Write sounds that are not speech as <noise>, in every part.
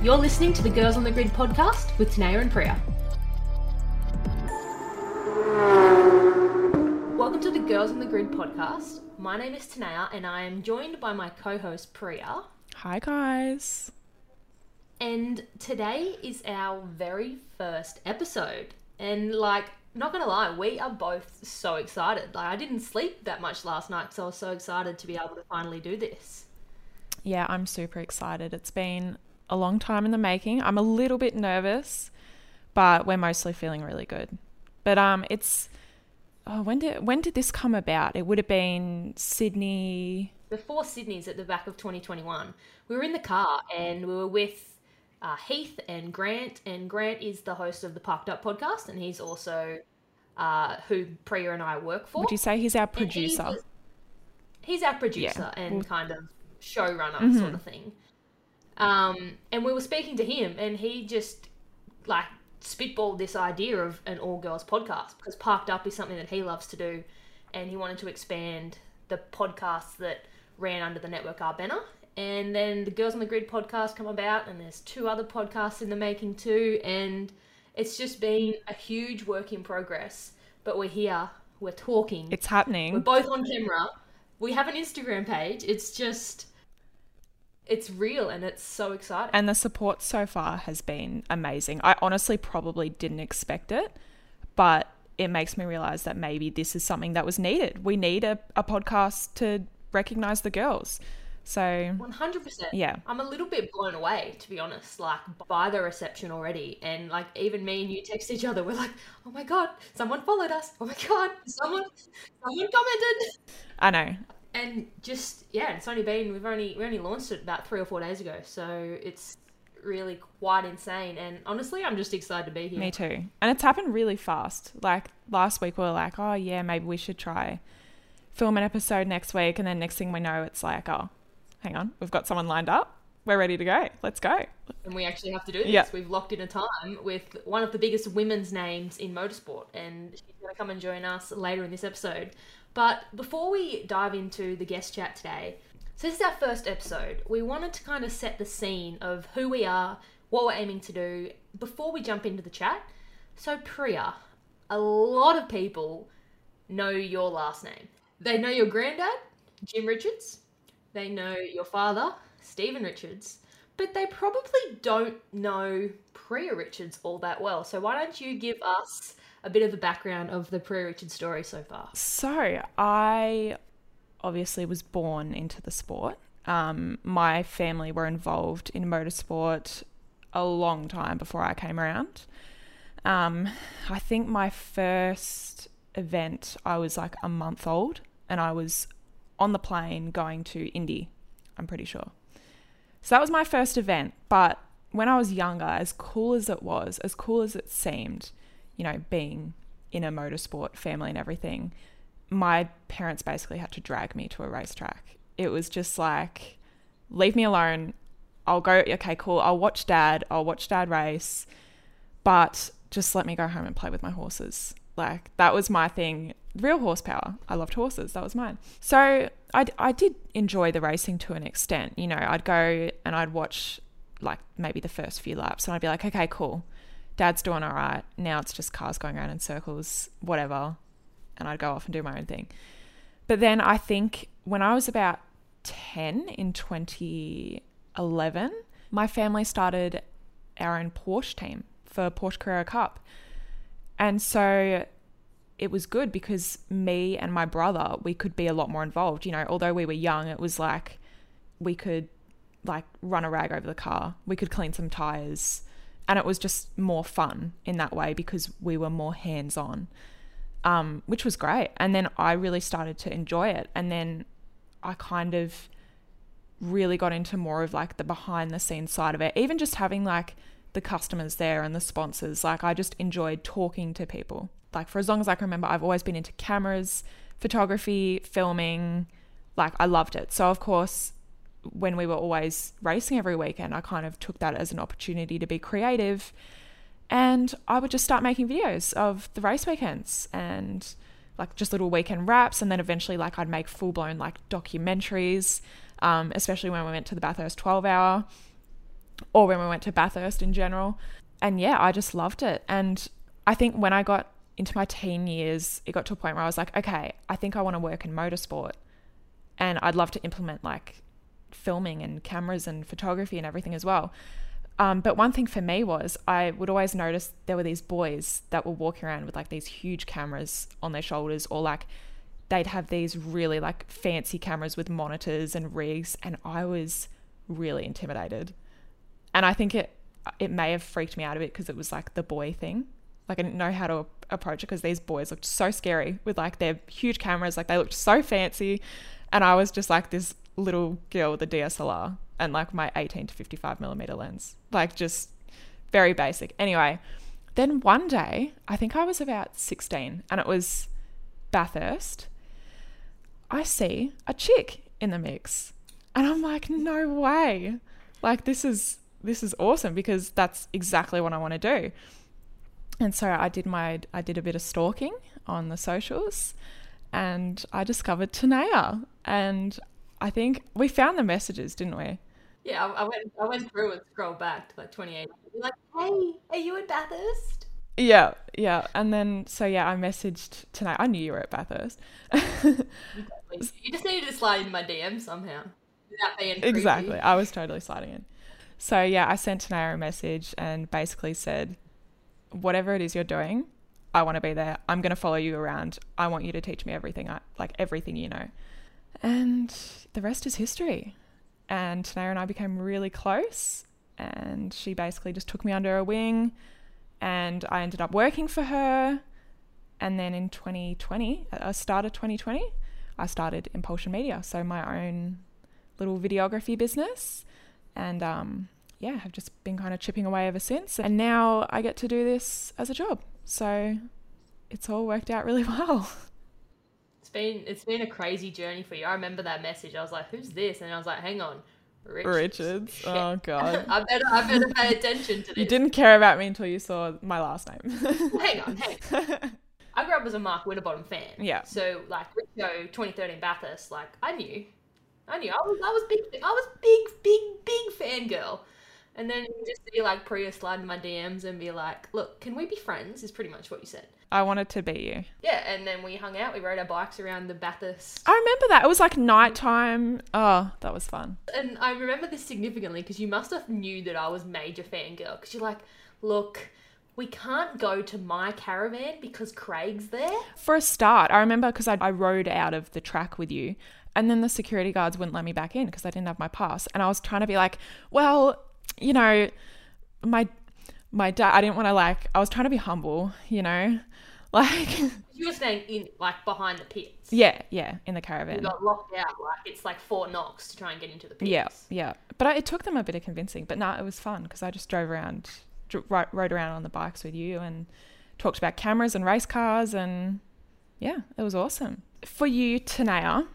You're listening to the Girls on the Grid podcast with Tanea and Priya. Welcome to the Girls on the Grid podcast. My name is Tanea and I am joined by my co host Priya. Hi, guys. And today is our very first episode. And, like, not gonna lie, we are both so excited. Like, I didn't sleep that much last night because I was so excited to be able to finally do this. Yeah, I'm super excited. It's been a long time in the making. I'm a little bit nervous, but we're mostly feeling really good. But um it's oh, when did when did this come about? It would have been Sydney Before Sydney's at the back of 2021, we were in the car and we were with uh, Heath and Grant. And Grant is the host of the Parked Up podcast, and he's also uh, who Priya and I work for. Would you say he's our producer? was- he's our producer and kind of showrunner Mm-hmm. sort of thing. Um, and we were speaking to him, and he just like spitballed this idea of an all girls podcast because Parked Up is something that he loves to do, and he wanted to expand the podcasts that ran under the network R banner. And then the Girls on the Grid podcast come about, and there's two other podcasts in the making too, and it's just been a huge work in progress. But we're here, we're talking, It's happening. we're both on camera. We have an Instagram page. It's just, it's real and it's so exciting. And the support so far has been amazing. I honestly probably didn't expect it, but it makes me realize that maybe this is something that was needed. We need a, a podcast to recognize the girls. So, 100%. yeah. I'm a little bit blown away, to be honest, like by the reception already. And like even me and you text each other, <laughs> we're like, oh my God, someone followed us. Oh my God, someone, someone commented. I know. And just, yeah, it's only been, we've only, we only launched it about three or four days ago. So it's really quite insane. And honestly, I'm just excited to be here. Me too. And it's happened really fast. Like last week, we were like, oh, yeah, maybe we should try film an episode next week. And then next thing we know, it's like, oh, hang on, we've got someone lined up. We're ready to go. Let's go. and we actually have to do this. Yeah. We've locked in a time with one of the biggest women's names in motorsport, and she's going to come and join us later in this episode. But before we dive into the guest chat today, so this is our first episode. We wanted to kind of set the scene of who we are, what we're aiming to do before we jump into the chat. So, Priya, a lot of people know your last name. They know your granddad, Jim Richards. They know your father, Steven Richards, but they probably don't know Priya Richards all that well. So why don't you give us a bit of a background of the Priya Richards story so far? So I obviously was born into the sport. Um, my family were involved in motorsport a long time before I came around. Um, I think my first event, I was like a month old and I was on the plane going to Indy, I'm pretty sure. So that was my first event. But when I was younger, as cool as it was, as cool as it seemed, you know, being in a motorsport family and everything, my parents basically had to drag me to a racetrack. It was just like, leave me alone. I'll go, okay, cool. I'll watch dad. I'll watch dad race, but just let me go home and play with my horses. Like, that was my thing. Real horsepower. I loved horses. That was mine. So I, I did enjoy the racing to an extent. You know, I'd go and I'd watch like maybe the first few laps and I'd be like, okay, cool. Dad's doing all right. Now it's just cars going around in circles, whatever. And I'd go off and do my own thing. But then I think when I was about 10 in 2011, my family started our own Porsche team for Porsche Carrera Cup. And so it was good because me and my brother, we could be a lot more involved. You know, although we were young, it was like we could like run a rag over the car, we could clean some tires, and it was just more fun in that way because we were more hands on, um, which was great. And then I really started to enjoy it. And then I kind of really got into more of like the behind the scenes side of it, even just having like the customers there and the sponsors. Like I just enjoyed talking to people. Like for as long as I can remember, I've always been into cameras, photography, filming. Like I loved it. So of course, when we were always racing every weekend, I kind of took that as an opportunity to be creative. And I would just start making videos of the race weekends and like just little weekend wraps. And then eventually, like, I'd make full blown like documentaries, um, especially when we went to the Bathurst 12 hour. or when we went to Bathurst in general. And yeah, I just loved it. And I think when I got into my teen years, it got to a point where I was like, okay, I think I want to work in motorsport. And I'd love to implement like filming and cameras and photography and everything as well. Um, but one thing for me was I would always notice there were these boys that were walking around with like these huge cameras on their shoulders, or like they'd have these really like fancy cameras with monitors and rigs, and I was really intimidated. And I think it it may have freaked me out a bit because it was like the boy thing. Like I didn't know how to approach it because these boys looked so scary with like their huge cameras, like they looked so fancy, and I was just like this little girl with a DSLR and like my 18 to 55 millimeter lens, like just very basic. Anyway, then one day, I think I was about 16 and it was Bathurst. I see a chick in the mix. And I'm like, no way. Like this is this is awesome because that's exactly what I want to do. And so I did my I did a bit of stalking on the socials and I discovered Tanea. And I think we found the messages, didn't we? Yeah, I, I went I went through and scrolled back to like 28. Like, hey, are you in Bathurst? Yeah, yeah. And then, so yeah, I messaged tonight. I knew you were at Bathurst. <laughs> you just needed to slide in my DM somehow. Without being creepy. Exactly. I was totally sliding in. So yeah, I sent Tanaya a message and basically said, whatever it is you're doing, I want to be there. I'm going to follow you around. I want you to teach me everything, I, like everything you know. And the rest is history. And Tanaya and I became really close. And she basically just took me under her wing. And I ended up working for her. And then in 2020, I started 2020, I started Impulsion Media. So my own little videography business. And um, yeah, have just been kind of chipping away ever since. And now I get to do this as a job. So it's all worked out really <laughs> well. It's been it's been a crazy journey for you. I remember that message. I was like, "Who's this?" And I was like, "Hang on, Richards." Richards. <laughs> Oh god. <laughs> I better I better pay attention to this. You didn't care about me until you saw my last name. <laughs> hang on, hang on. I grew up as a Mark Winterbottom fan. Yeah. So like Richo 2013 Bathurst, like I knew, I knew I was I was big I was big big big fangirl. And then you just see like Priya slide in my DMs and be like, "Look, can we be friends?" Is pretty much what you said. I wanted to be you. Yeah, and then we hung out. We rode our bikes around the Bathurst. I remember that. It was like nighttime. Oh, that was fun. And I remember this significantly because you must have knew that I was major fangirl. Because you're like, look, we can't go to my caravan because Craig's there. For a start, I remember because I, I rode out of the track with you. And then the security guards wouldn't let me back in because I didn't have my pass. And I was trying to be like, well, you know, my my dad. I didn't want to like. I was trying to be humble, you know. Like <laughs> you were staying in like behind the pits. Yeah, yeah, in the caravan. You got locked out like it's like Fort Knox to try and get into the pits. Yeah, yeah. But I, it took them a bit of convincing. But no, nah, it was fun because I just drove around, dr- rode around on the bikes with you and talked about cameras and race cars and yeah, it was awesome. For you, Tanea,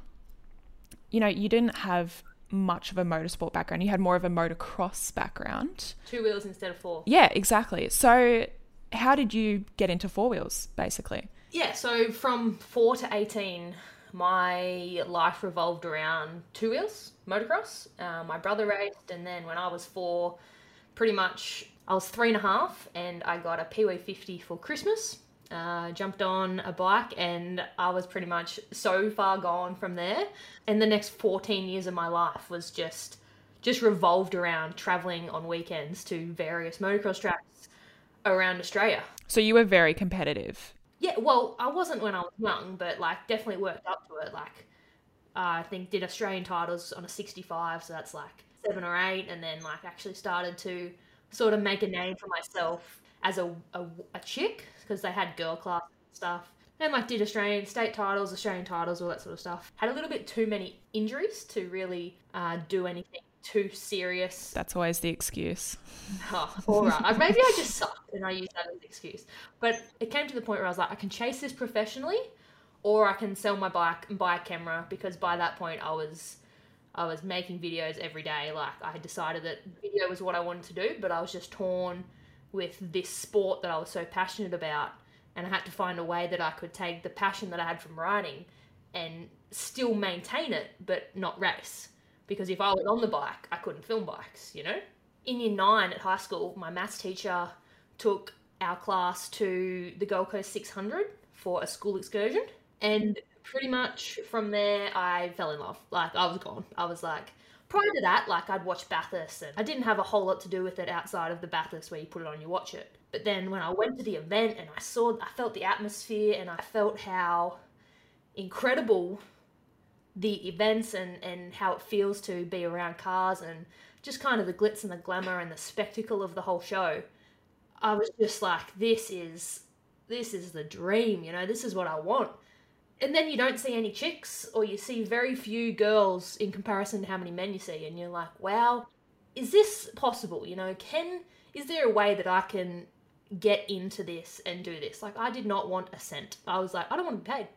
you know, you didn't have much of a motorsport background. You had more of a motocross background. Two wheels instead of four. Yeah, exactly. So how did you get into four wheels, basically? Yeah, so from four to 18, my life revolved around two wheels, motocross. Uh, my brother raced, and then when I was four, pretty much I was three and a half, and I got a Peewee 50 for Christmas. Uh, jumped on a bike, and I was pretty much so far gone from there. And the next 14 years of my life was just just revolved around traveling on weekends to various motocross tracks around Australia. So you were very competitive. Yeah, well, I wasn't when I was young, but like definitely worked up to it. Like uh, I think did Australian titles on a 65, so that's like seven or eight, and then like actually started to sort of make a name for myself as a, a, a chick because they had girl class stuff. And like did Australian state titles, Australian titles, all that sort of stuff. Had a little bit too many injuries to really uh, do anything too serious. That's always the excuse. <laughs> Oh, all right. Maybe I just sucked and I used that as an excuse. But it came to the point where I was like, I can chase this professionally, or I can sell my bike and buy a camera because by that point I was. I was making videos every day. Like I had decided that video was what I wanted to do, but I was just torn with this sport that I was so passionate about, and I had to find a way that I could take the passion that I had from riding and still maintain it, but not race because if I was on the bike, I couldn't film bikes, you know? in year nine at high school, my maths teacher took our class to the Gold Coast 600 for a school excursion. And pretty much from there, I fell in love. Like, I was gone. I was like, prior to that, like, I'd watch Bathurst and I didn't have a whole lot to do with it outside of the Bathurst where you put it on, you watch it. But then when I went to the event and I saw, I felt the atmosphere and I felt how incredible the events and, and how it feels to be around cars and just kind of the glitz and the glamour and the spectacle of the whole show. I was just like, this is this is the dream, you know, this is what I want. And then you don't see any chicks, or you see very few girls in comparison to how many men you see, and you're like, wow, is this possible? You know, can is there a way that I can get into this and do this? Like, I did not want a cent. I was like, I don't want to be paid.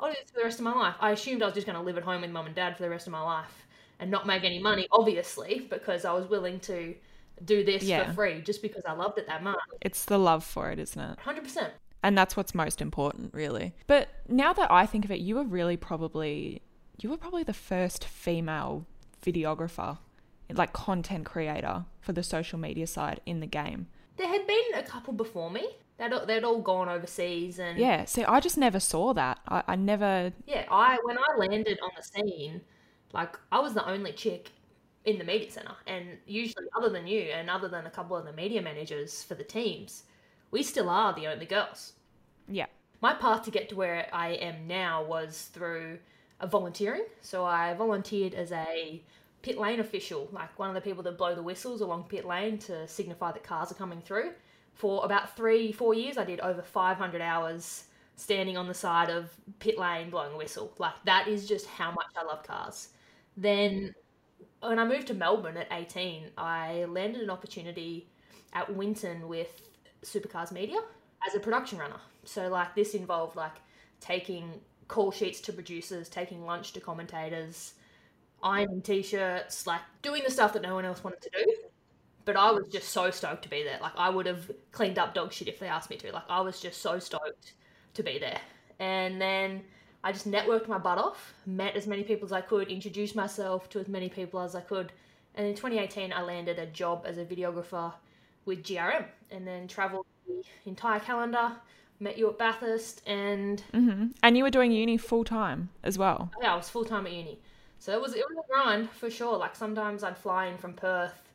I'll do this for the rest of my life. I assumed I was just going to live at home with mum and dad for the rest of my life and not make any money, obviously, because I was willing to do this Yeah. for free just because I loved it that much. It's the love for it, isn't it? 100%. And that's what's most important, really. But now that I think of it, you were really probably you were probably the first female videographer, like content creator for the social media side in the game. There had been a couple before me. They'd, they'd all gone overseas and Yeah, see, I just never saw that. I, I never. yeah, I when I landed on the scene, like I was the only chick in the media center, and usually, other than you and other than a couple of the media managers for the teams, we still are the only girls. Yeah. My path to get to where I am now was through a volunteering. So I volunteered as a pit lane official, like one of the people that blow the whistles along pit lane to signify that cars are coming through. For about three, four years, I did over 500 hours standing on the side of pit lane blowing a whistle. Like that is just how much I love cars. Then when I moved to Melbourne at 18, I landed an opportunity at Winton with Supercars Media as a production runner. So like this involved like taking call sheets to producers, taking lunch to commentators, ironing t-shirts, like doing the stuff that no one else wanted to do. But I was just so stoked to be there. Like I would have cleaned up dog shit if they asked me to. Like I was just so stoked to be there. And then I just networked my butt off, met as many people as I could, introduced myself to as many people as I could. And in 2018, I landed a job as a videographer with GRM and then traveled the entire calendar, met you at Bathurst, and hmm And you were doing uni full time as well. yeah, I was full time at uni. So it was it was a grind for sure. Like sometimes I'd fly in from Perth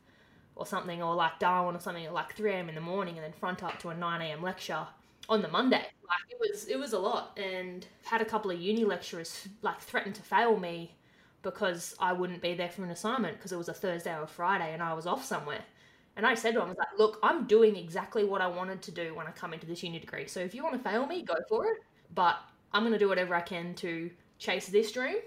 or something, or like Darwin or something at like 3 a.m. in the morning, and then front up to a 9 a.m. lecture on the Monday. Like it was it was a lot, and had a couple of uni lecturers like threaten to fail me because I wouldn't be there for an assignment because it was a Thursday or a Friday and I was off somewhere. And I said to him, I was like, look, I'm doing exactly what I wanted to do when I come into this uni degree. So if you want to fail me, go for it. But I'm going to do whatever I can to chase this dream.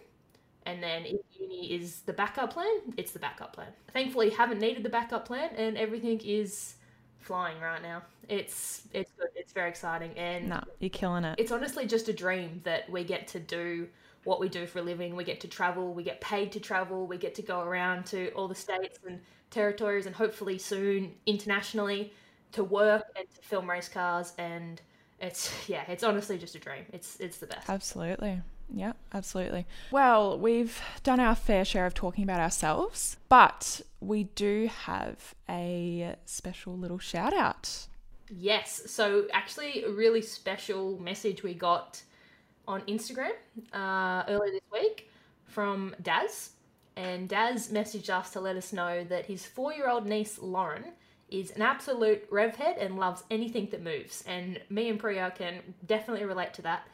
And then if uni is the backup plan, it's the backup plan. Thankfully, haven't needed the backup plan and everything is flying right now. It's it's good. It's very exciting and No, you're killing it. it's honestly just a dream that we get to do what we do for a living. We get to travel, we get paid to travel, we get to go around to all the states and territories and hopefully soon internationally to work and to film race cars and it's <laughs> yeah, it's honestly just a dream. It's it's the best. Absolutely. Yeah, absolutely. Well, we've done our fair share of talking about ourselves, but we do have a special little shout out. Yes. So actually, a really special message we got on Instagram uh, earlier this week from Daz, and Daz messaged us to let us know that his four-year-old niece Lauren is an absolute rev head and loves anything that moves, and me and Priya can definitely relate to that.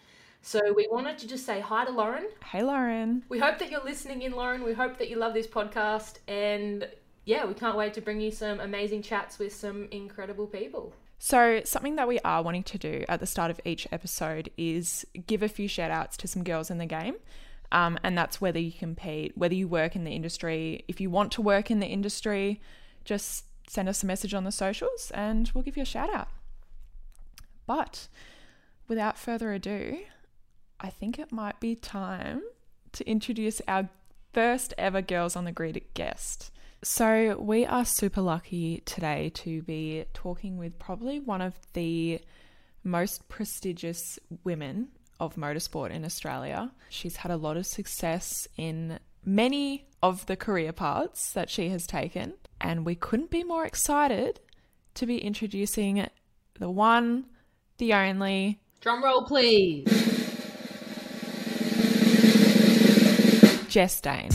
So we wanted to just say hi to Lauren. Hey, Lauren. We hope that you're listening in, Lauren. We hope that you love this podcast, and yeah, we can't wait to bring you some amazing chats with some incredible people. So, something that we are wanting to do at the start of each episode is give a few shout outs to some girls in the game. Um, and that's whether you compete, whether you work in the industry. If you want to work in the industry, just send us a message on the socials and we'll give you a shout out. But without further ado, I think it might be time to introduce our first ever Girls on the Grid guest. So, we are super lucky today to be talking with probably one of the most prestigious women of motorsport in Australia. She's had a lot of success in many of the career paths that she has taken. and we couldn't be more excited to be introducing the one, the only. Drum roll, please. Jess Dane.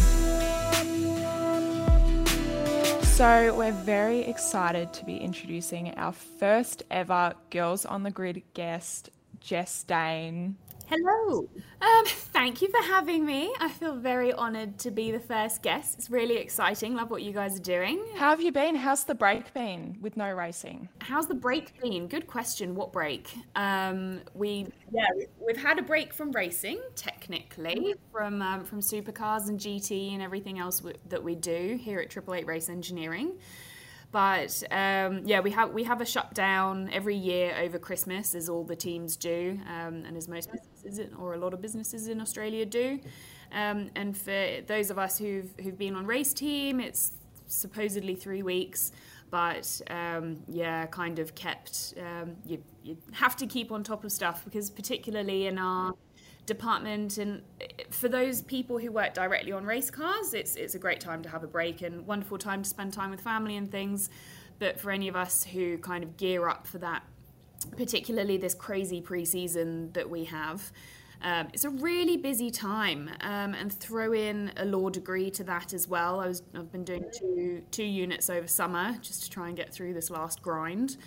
So, we're very excited to be introducing our first ever Girls on the Grid guest, Jess Dane. Hello. Um, thank you for having me. I feel very honoured to be the first guest. It's really exciting. Love what you guys are doing. How have you been? How's the break been with no racing? How's the break been? Good question. What break? Um, we yeah, we've had a break from racing, technically, from um, from supercars and GT and everything else w- that we do here at Triple Eight Race Engineering. But um, yeah, we have we have a shutdown every year over Christmas, as all the teams do, um, and as most businesses or a lot of businesses in Australia do. Um, and for those of us who've who've been on race team, it's supposedly three weeks. But um, yeah, kind of kept. Um, you you have to keep on top of stuff because particularly in our department and for those people who work directly on race cars it's it's a great time to have a break and wonderful time to spend time with family and things. But for any of us who kind of gear up for that particularly this crazy pre-season that we have um, it's a really busy time um, and throw in a law degree to that as well. I was, i've been doing two two units over summer just to try and get through this last grind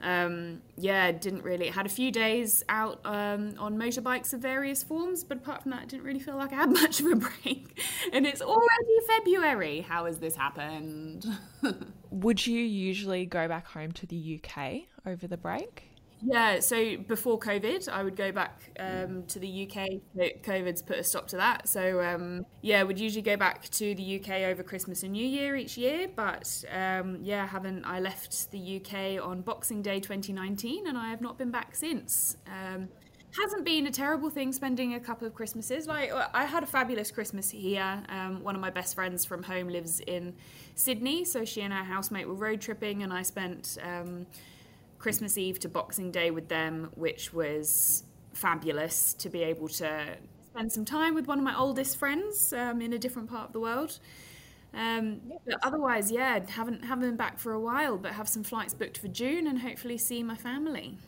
um, yeah, didn't really. Had a few days out um, on motorbikes of various forms, but apart from that, I didn't really feel like I had <laughs> much of a break. and it's already February. How has this happened? <laughs> Would you usually go back home to the UK over the break? Yeah, so before COVID, I would go back um, to the UK. COVID's put a stop to that. So, um, yeah, would usually go back to the UK over Christmas and New Year each year. But um, yeah, haven't I left the UK on Boxing Day 2019 and I have not been back since. Um, hasn't been a terrible thing spending a couple of Christmases. Like, I had a fabulous Christmas here. Um, one of my best friends from home lives in Sydney. So she and her housemate were road tripping and I spent um, Christmas Eve to Boxing Day with them, which was fabulous to be able to spend some time with one of my oldest friends um, in a different part of the world. Um, but otherwise, yeah, haven't haven't been back for a while, but have some flights booked for June and hopefully see my family.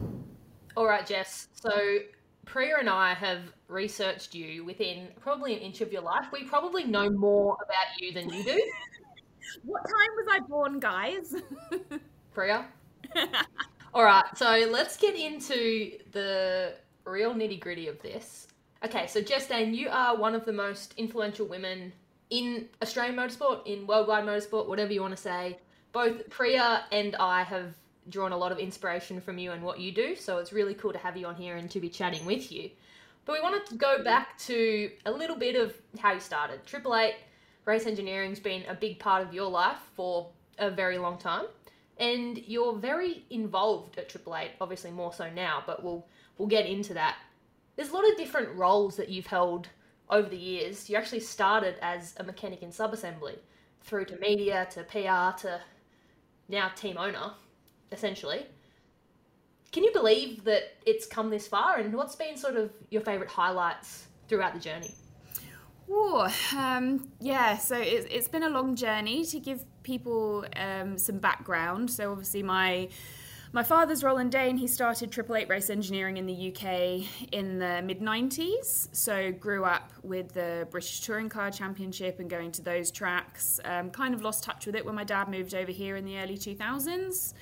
All right, Jess. So Priya and I have researched you within probably an inch of your life. We probably know more about you than you do. <laughs> what time was I born, guys? <laughs> Priya. <laughs> All right, so let's get into the real nitty gritty of this. Okay, so Jess Dane, you are one of the most influential women in Australian motorsport, in worldwide motorsport, whatever you want to say. Both Priya and I have drawn a lot of inspiration from you and what you do, so it's really cool to have you on here and to be chatting with you. But we wanted to go back to a little bit of how you started. Triple Eight Race Engineering's been a big part of your life for a very long time and you're very involved at Triple Eight. Obviously, more so now, but we'll we'll get into that. There's a lot of different roles that you've held over the years. You actually started as a mechanic in subassembly, through to media, to PR, to now team owner, essentially. Can you believe that it's come this far? And what's been sort of your favourite highlights throughout the journey? Oh, um, yeah. So it's, it's been a long journey to give people um, some background. So obviously my my father's Roland Dane. He started Triple Eight Race Engineering in the UK in the mid 90s. So grew up with the British Touring Car Championship and going to those tracks. Um, kind of lost touch with it when my dad moved over here in the early 2000s.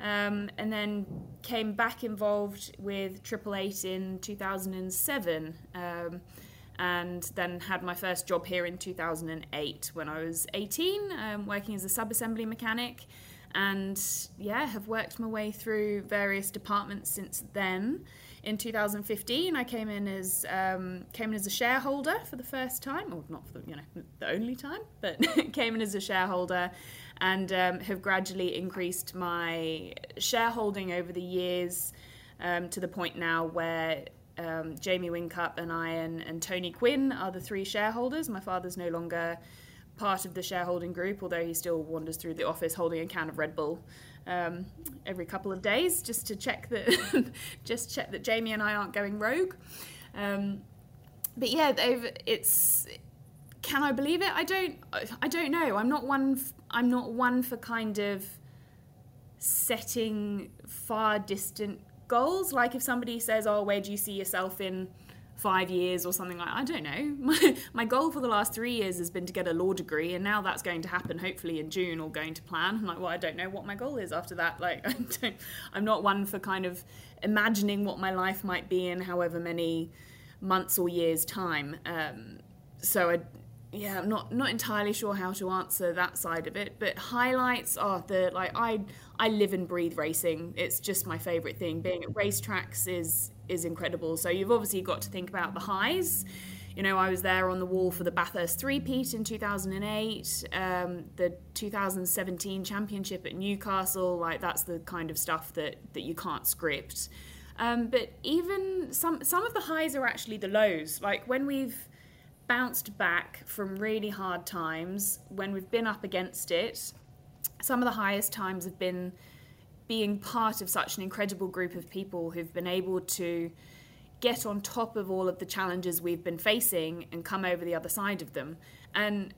Um, and then came back involved with Triple Eight in 2007 um, and then had my first job here in 2008 when I was 18, um, working as a sub-assembly mechanic, and yeah, have worked my way through various departments since then. In 2015, I came in as um, came in as a shareholder for the first time, or not for the you know the only time, but <laughs> came in as a shareholder, and um, have gradually increased my shareholding over the years um, to the point now where um, Jamie Whincup and I and, and Tony Quinn are the three shareholders. My father's no longer part of the shareholding group, although he still wanders through the office holding a can of Red Bull um, every couple of days just to check that <laughs> just check that Jamie and I aren't going rogue. Um, but yeah, it's can I believe it? I don't. I don't know. I'm not one. I'm not one for kind of setting far distant goals. Like if somebody says, "Oh, where do you see yourself in five years or something like I don't know. <laughs> My, my goal for the last three years has been to get a law degree, and now that's going to happen hopefully in June or going to plan. I'm like, well, I don't know what my goal is after that. <laughs> Like, I don't, I'm not one for kind of imagining what my life might be in however many months or years' time. Um, so I, yeah, I'm not not entirely sure how to answer that side of it. But highlights are the like I I live and breathe racing. It's just my favorite thing. Being at racetracks is is incredible. So you've obviously got to think about the highs. You know, I was there on the wall for the Bathurst three-peat in 2008, um, the 2017 championship at Newcastle. Like that's the kind of stuff that that you can't script. Um, but even some some of the highs are actually the lows. Like when we've bounced back from really hard times, when we've been up against it, some of the highest times have been being part of such an incredible group of people who've been able to get on top of all of the challenges we've been facing and come over the other side of them. And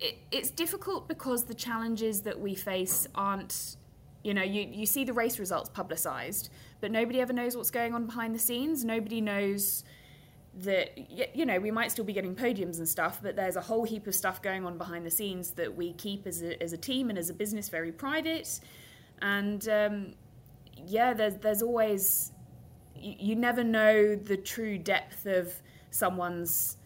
it, it's difficult because the challenges that we face aren't, you know, you, you see the race results publicized, but nobody ever knows what's going on behind the scenes. Nobody knows that you know we might still be getting podiums and stuff but there's a whole heap of stuff going on behind the scenes that we keep as a, as a team and as a business very private. And um, yeah there's there's always you, you never know the true depth of someone's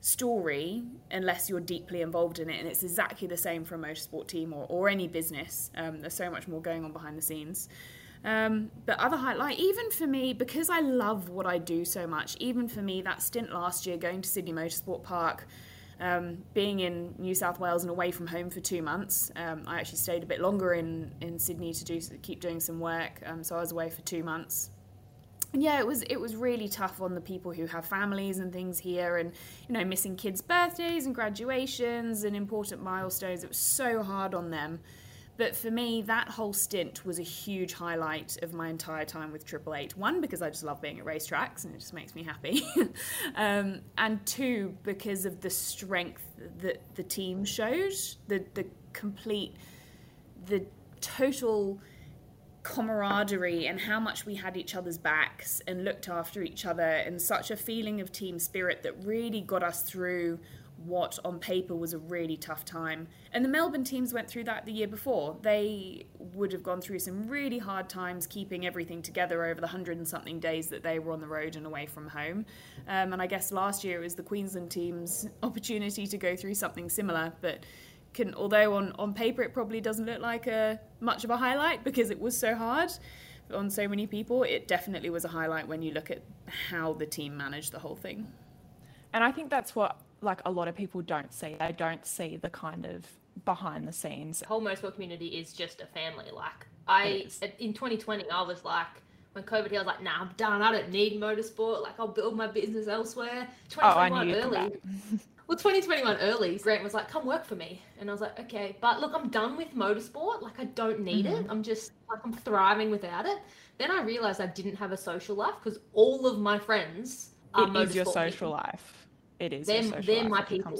story unless you're deeply involved in it and it's exactly the same for a motorsport team or, or any business. Um, there's so much more going on behind the scenes um, but other highlight, even for me, because I love what I do so much, even for me, that stint last year going to Sydney Motorsport Park, um, being in New South Wales and away from home for two months. Um, I actually stayed a bit longer in, in Sydney to do keep doing some work, um, so I was away for two months. And yeah, it was it was really tough on the people who have families and things here, and you know, missing kids' birthdays and graduations and important milestones. It was so hard on them. But for me, that whole stint was a huge highlight of my entire time with Triple Eight. One, because I just love being at racetracks and it just makes me happy. <laughs> um, and two, because of the strength that the team showed, the, the complete, the total camaraderie and how much we had each other's backs and looked after each other and such a feeling of team spirit that really got us through what on paper was a really tough time. And the Melbourne teams went through that the year before. They would have gone through some really hard times keeping everything together over the hundred and something days that they were on the road and away from home. Um, and I guess last year it was the Queensland team's <laughs> opportunity to go through something similar, but can although on, on paper it probably doesn't look like a much of a highlight because it was so hard on so many people, it definitely was a highlight when you look at how the team managed the whole thing. And I think that's what like a lot of people don't see. They don't see the kind of behind the scenes. The whole motorsport community is just a family. Like I in 2020, I was like when COVID hit, I was like, nah, I'm done. I don't need motorsport. Like I'll build my business elsewhere. 2021 oh, early. <laughs> well, 2021 early, Grant was like, come work for me. And I was like, okay. But look, I'm done with motorsport. Like I don't need mm-hmm. it. I'm just like I'm thriving without it. Then I realized I didn't have a social life because all of my friends are it is your social people. life it is. They're, they're my people.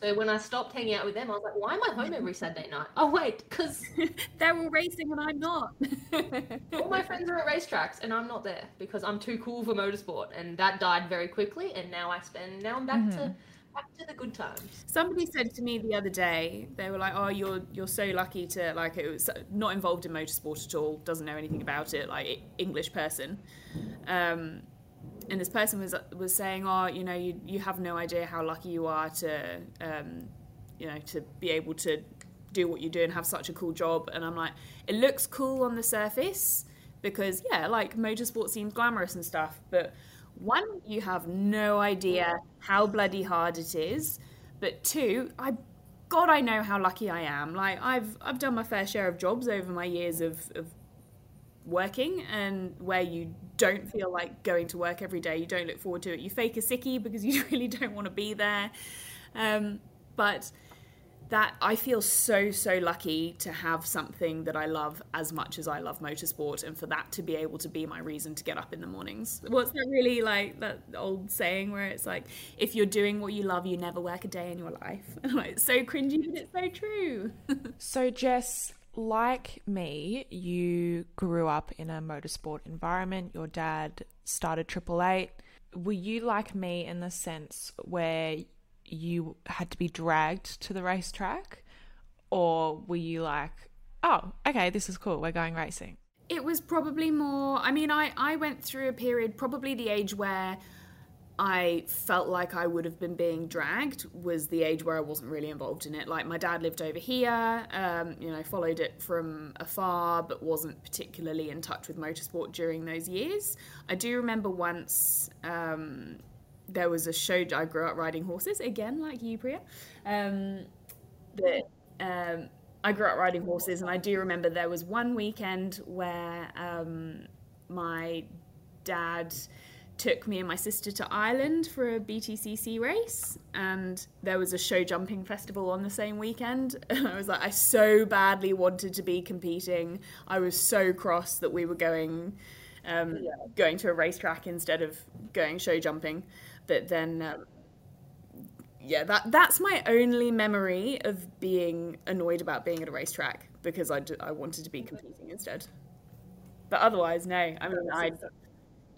So when I stopped hanging out with them, I was like, why am I home every Saturday night? <laughs> Oh, wait, because <laughs> <laughs> they're all racing and I'm not. all my friends are at racetracks and I'm not there because I'm too cool for motorsport. And that died very quickly. And now I spend, now I'm back mm-hmm. to back to the good times. Somebody said to me the other day, they were like, "Oh, you're you're so lucky to like it was not involved in motorsport at all, doesn't know anything about it, like English person." Um, and this person was was saying, "Oh, you know, you you have no idea how lucky you are to, um, you know, to be able to do what you do and have such a cool job." And I'm like, it looks cool on the surface because yeah, like motorsport seems glamorous and stuff, but one, you have no idea how bloody hard it is, but two, I God, I know how lucky I am. Like I've I've done my fair share of jobs over my years of, of working and where you don't feel like going to work every day, you don't look forward to it. You fake a sickie because <laughs> you really don't want to be there. Um, but that I feel so so lucky to have something that I love as much as I love motorsport, and for that to be able to be my reason to get up in the mornings. What's that really like that old saying where it's like, if you're doing what you love, you never work a day in your life. <laughs> it's so cringy, but it's so true. <laughs> so Jess, like me, you grew up in a motorsport environment. Your dad started Triple Eight. Were you like me in the sense where you had to be dragged to the racetrack? Or were you like, oh, okay, this is cool, we're going racing? It was probably more, I mean, I, I went through a period, probably the age where I felt like I would have been being dragged was the age where I wasn't really involved in it. Like my dad lived over here, um, you know, followed it from afar, but wasn't particularly in touch with motorsport during those years. I do remember once um, there was a show. I grew up riding horses again, like you, Priya. Um, that um, I grew up riding horses, and I do remember there was one weekend where um, my dad took me and my sister to Ireland for a BTCC race, and there was a show jumping festival on the same weekend. <laughs> And I was like, I so badly wanted to be competing. I was so cross that we were going, um, yeah. going to a racetrack instead of going show jumping. But then, um, yeah, that that's my only memory of being annoyed about being at a racetrack because I, d- I wanted to be competing instead. But otherwise, no. I mean, I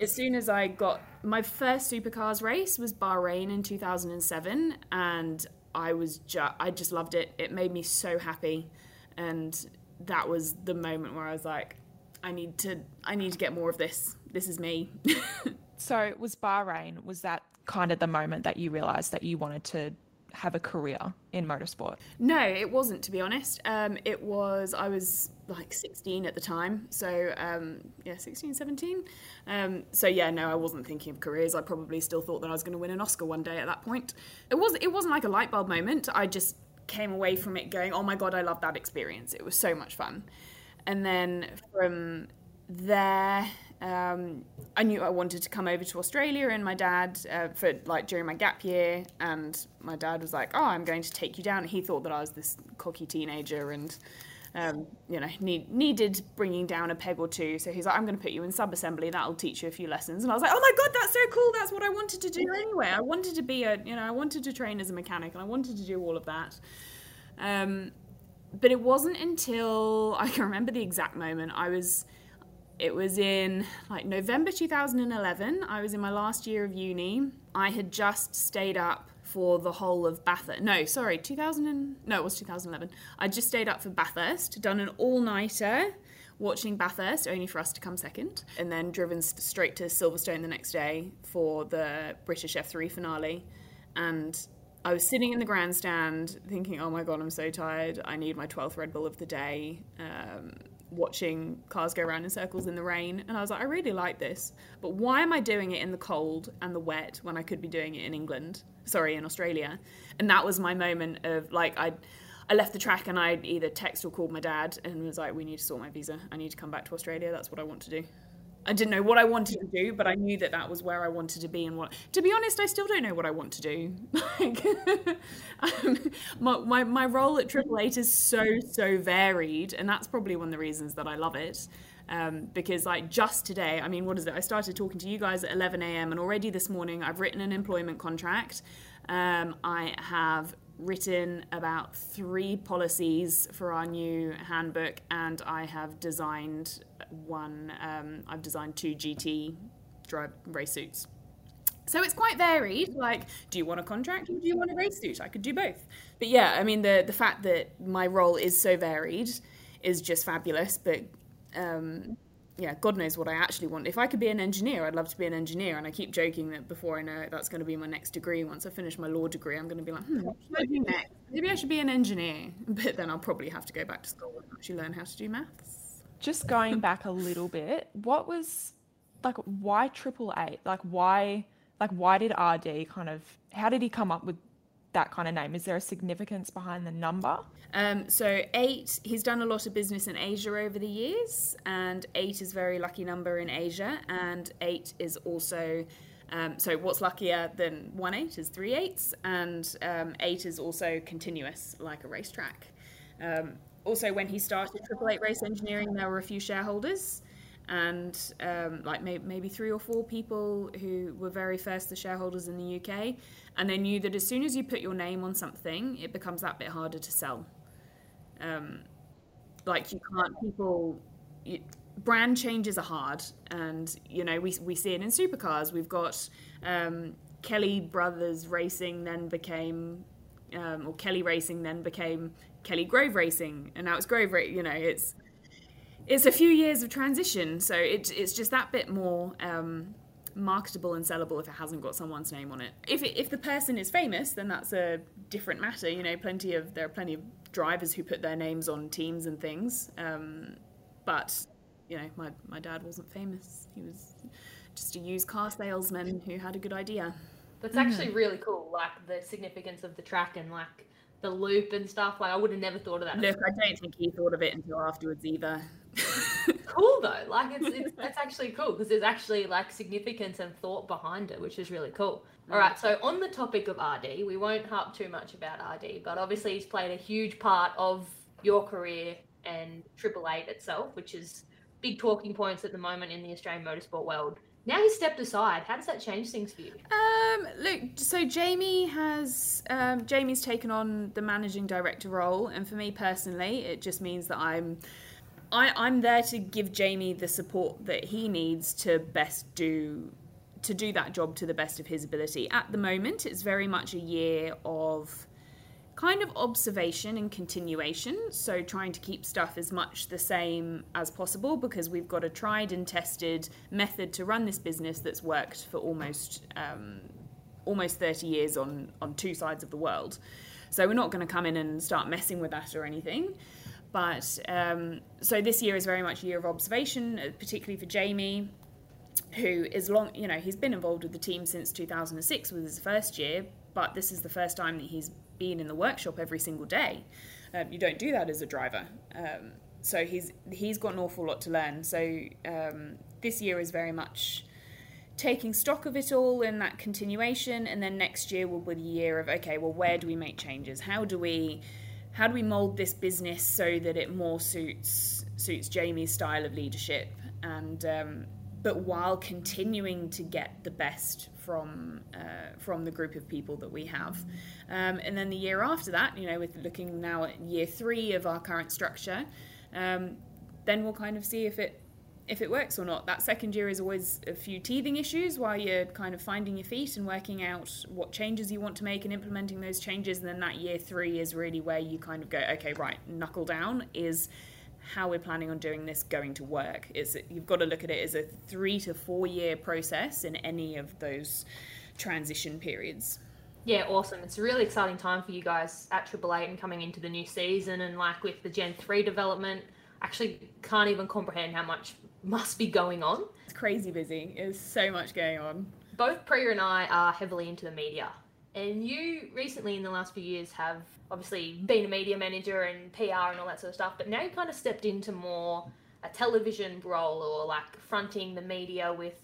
as soon as I got my first supercars race was Bahrain in 2007 and I was just I just loved it. It made me so happy and that was the moment where I was like I need to I need to get more of this. This is me. <laughs> so was Bahrain was that kind of the moment that you realized that you wanted to have a career in motorsport? No, it wasn't, to be honest. Um, it was, I was like 16 at the time. So, um, yeah, 16, 17. Um, so, yeah, no, I wasn't thinking of careers. I probably still thought that I was going to win an Oscar one day at that point. It, was, it wasn't like a light bulb moment. I just came away from it going, oh my God, I love that experience. It was so much fun. And then from there, um, I knew I wanted to come over to Australia, and my dad, uh, for like during my gap year, and my dad was like, "Oh, I'm going to take you down." He thought that I was this cocky teenager, and um, you know, need, needed bringing down a peg or two. So he's like, "I'm going to put you in sub assembly. That'll teach you a few lessons." And I was like, "Oh my god, that's so cool! That's what I wanted to do anyway. I wanted to be a, you know, I wanted to train as a mechanic, and I wanted to do all of that." Um, but it wasn't until I can remember the exact moment I was it was in like November 2011. I was in my last year of uni. I had just stayed up for the whole of Bathurst. No, sorry, 2000 and, no, it was 2011. I just stayed up for Bathurst, done an all-nighter watching Bathurst, only for us to come second, and then driven straight to Silverstone the next day for the British F3 finale. And I was sitting in the grandstand thinking, oh my god, I'm so tired. I need my 12th Red Bull of the day. Um, watching cars go around in circles in the rain. And I was like, I really like this. But why am I doing it in the cold and the wet when I could be doing it in England? Sorry, in Australia. And that was my moment of like, I. I left the track and I either text or called my dad and was like, "We need to sort my visa. I need to come back to Australia. That's what I want to do." I didn't know what I wanted to do, but I knew that that was where I wanted to be. And what, to be honest, I still don't know what I want to do. <laughs> like, <laughs> um, my, my, my role at Triple Eight is so, so varied. And that's probably one of the reasons that I love it. Um, because, like, just today, I mean, what is it? I started talking to you guys at 11 a.m. and already this morning I've written an employment contract. Um, I have written about three policies for our new handbook, and I have designed one. Um, I've designed two GT drive race suits. So it's quite varied. Like, do you want a contract or do you want a race suit? I could do both. But yeah, I mean, the the fact that my role is so varied is just fabulous. But um, yeah, God knows what I actually want. If I could be an engineer, I'd love to be an engineer. And I keep joking that before I know it, that's going to be my next degree. Once I finish my law degree, I'm going to be like, hmm, what should I do next? Maybe I should be an engineer. <laughs> But then I'll probably have to go back to school and actually learn how to do maths. Just going back a little bit, what was like why triple eight? Like why like why did RD kind of how did he come up with that kind of name? Is there a significance behind the number? Um, so eight, he's done a lot of business in Asia over the years, and eight is a very lucky number in Asia, and eight is also Um, so what's luckier than one eight is three eights, and um, eight is also continuous like a racetrack. Um, also, when he started Triple Eight Race Engineering, there were a few shareholders, and um, like may- maybe three or four people who were very first the shareholders in the UK, and they knew that as soon as you put your name on something, it becomes that bit harder to sell. Um, like you can't people. You, brand changes are hard, and you know we we see it in supercars. We've got um, Kelly Brothers Racing, then became um, or Kelly Racing, then became Kelly Grove Racing, and now it's Grove. You know, it's it's a few years of transition, so it, it's just that bit more um, marketable and sellable if it hasn't got someone's name on it. If it, if the person is famous, then that's a different matter. You know, plenty of there are plenty of drivers who put their names on teams and things, um, but you know, my, my dad wasn't famous. He was just a used car salesman who had a good idea. That's actually really cool, like the significance of the track and like the loop and stuff. Like I would have never thought of that. Look, I don't think he thought of it until afterwards either. Cool though, like it's, it's <laughs> that's actually cool because there's actually like significance and thought behind it, which is really cool. All right, so on the topic of RD, we won't harp too much about RD, but obviously he's played a huge part of your career and Triple Eight itself, which is big talking points at the moment in the Australian motorsport world. Now he's stepped aside. How does that change things for you? Um, look, so Jamie has um, Jamie's taken on the managing director role, and for me personally, it just means that I'm I, I'm there to give Jamie the support that he needs to best do to do that job to the best of his ability. At the moment, it's very much a year of kind of observation and continuation. So, trying to keep stuff as much the same as possible because we've got a tried and tested method to run this business that's worked for almost um, almost 30 years on, on two sides of the world. So, we're not going to come in and start messing with that or anything. But um, so this year is very much a year of observation, uh, particularly for Jamie, who is long, you know, he's been involved with the team since 2006 was his first year, but this is the first time that he's been in the workshop every single day. Um, you don't do that as a driver. Um, so he's he's got an awful lot to learn. So um, this year is very much taking stock of it all in that continuation, and then next year will be the year of okay, well, where do we make changes? How do we how do we mold this business so that it more suits suits Jamie's style of leadership and um, but while continuing to get the best from uh, from the group of people that we have. Um, and then the year after that, you know, with looking now at year three of our current structure, um, then we'll kind of see if it if it works or not. That second year is always a few teething issues while you're kind of finding your feet and working out what changes you want to make and implementing those changes. And then that year three is really where you kind of go, okay, right, knuckle down is how we're planning on doing this going to work. You've got to look at it as a three to four year process in any of those transition periods. Yeah, awesome. It's a really exciting time for you guys at Triple Eight and coming into the new season and like with the Gen 3 development. Actually can't even comprehend how much must be going on. It's crazy busy. There's so much going on. Both Priya and I are heavily into the media. And you recently in the last few years have obviously been a media manager and PR and all that sort of stuff, but now you kind of stepped into more a television role or like fronting the media with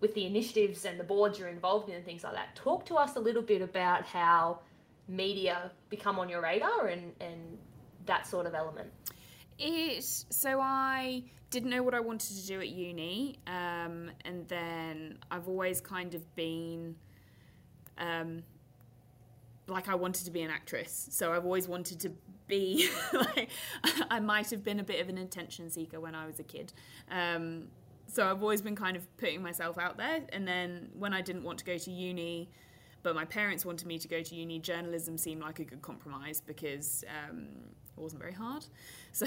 with the initiatives and the boards you're involved in and things like that. Talk to us a little bit about how media become on your radar and, and that sort of element. It so I didn't know what I wanted to do at uni, um, and then I've always kind of been um, like I wanted to be an actress. So I've always wanted to be <laughs> like I might have been a bit of an attention seeker when I was a kid. Um, so I've always been kind of putting myself out there. And then when I didn't want to go to uni, but my parents wanted me to go to uni, journalism seemed like a good compromise because um, it wasn't very hard. So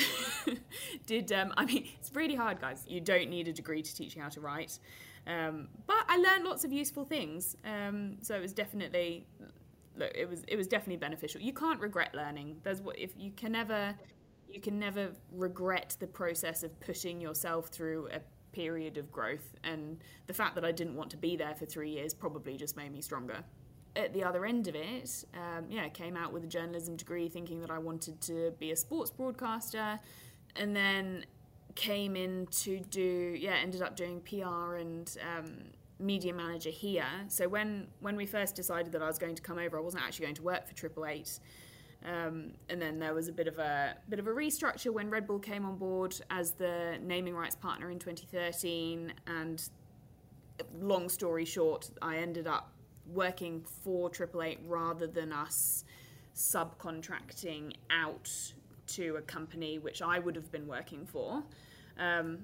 <laughs> did um, I mean it's really hard, guys. You don't need a degree to teach you how to write. Um, but I learned lots of useful things. Um, so it was definitely look, it was it was definitely beneficial. You can't regret learning. There's what if you can never you can never regret the process of pushing yourself through a period of growth. And the fact that I didn't want to be there for three years probably just made me stronger. At the other end of it, um, yeah, came out with a journalism degree thinking that I wanted to be a sports broadcaster, and then came in to do yeah ended up doing PR and um, media manager here. So when when we first decided that I was going to come over, I wasn't actually going to work for Triple Eight. Um, and then there was a bit of a bit of a restructure when Red Bull came on board as the naming rights partner in 2013. And long story short, I ended up working for Triple Eight rather than us subcontracting out to a company which I would have been working for. Um,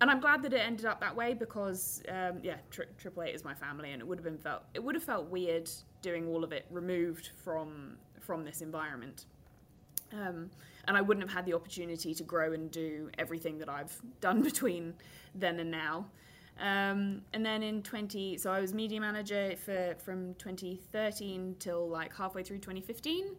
and I'm glad that it ended up that way because um, yeah, Triple Eight is my family, and it would have been felt it would have felt weird doing all of it removed from from this environment. Um, and I wouldn't have had the opportunity to grow and do everything that I've done <laughs> between then and now. Um, and then in 20, so I was media manager for from 2013 till like halfway through 2015.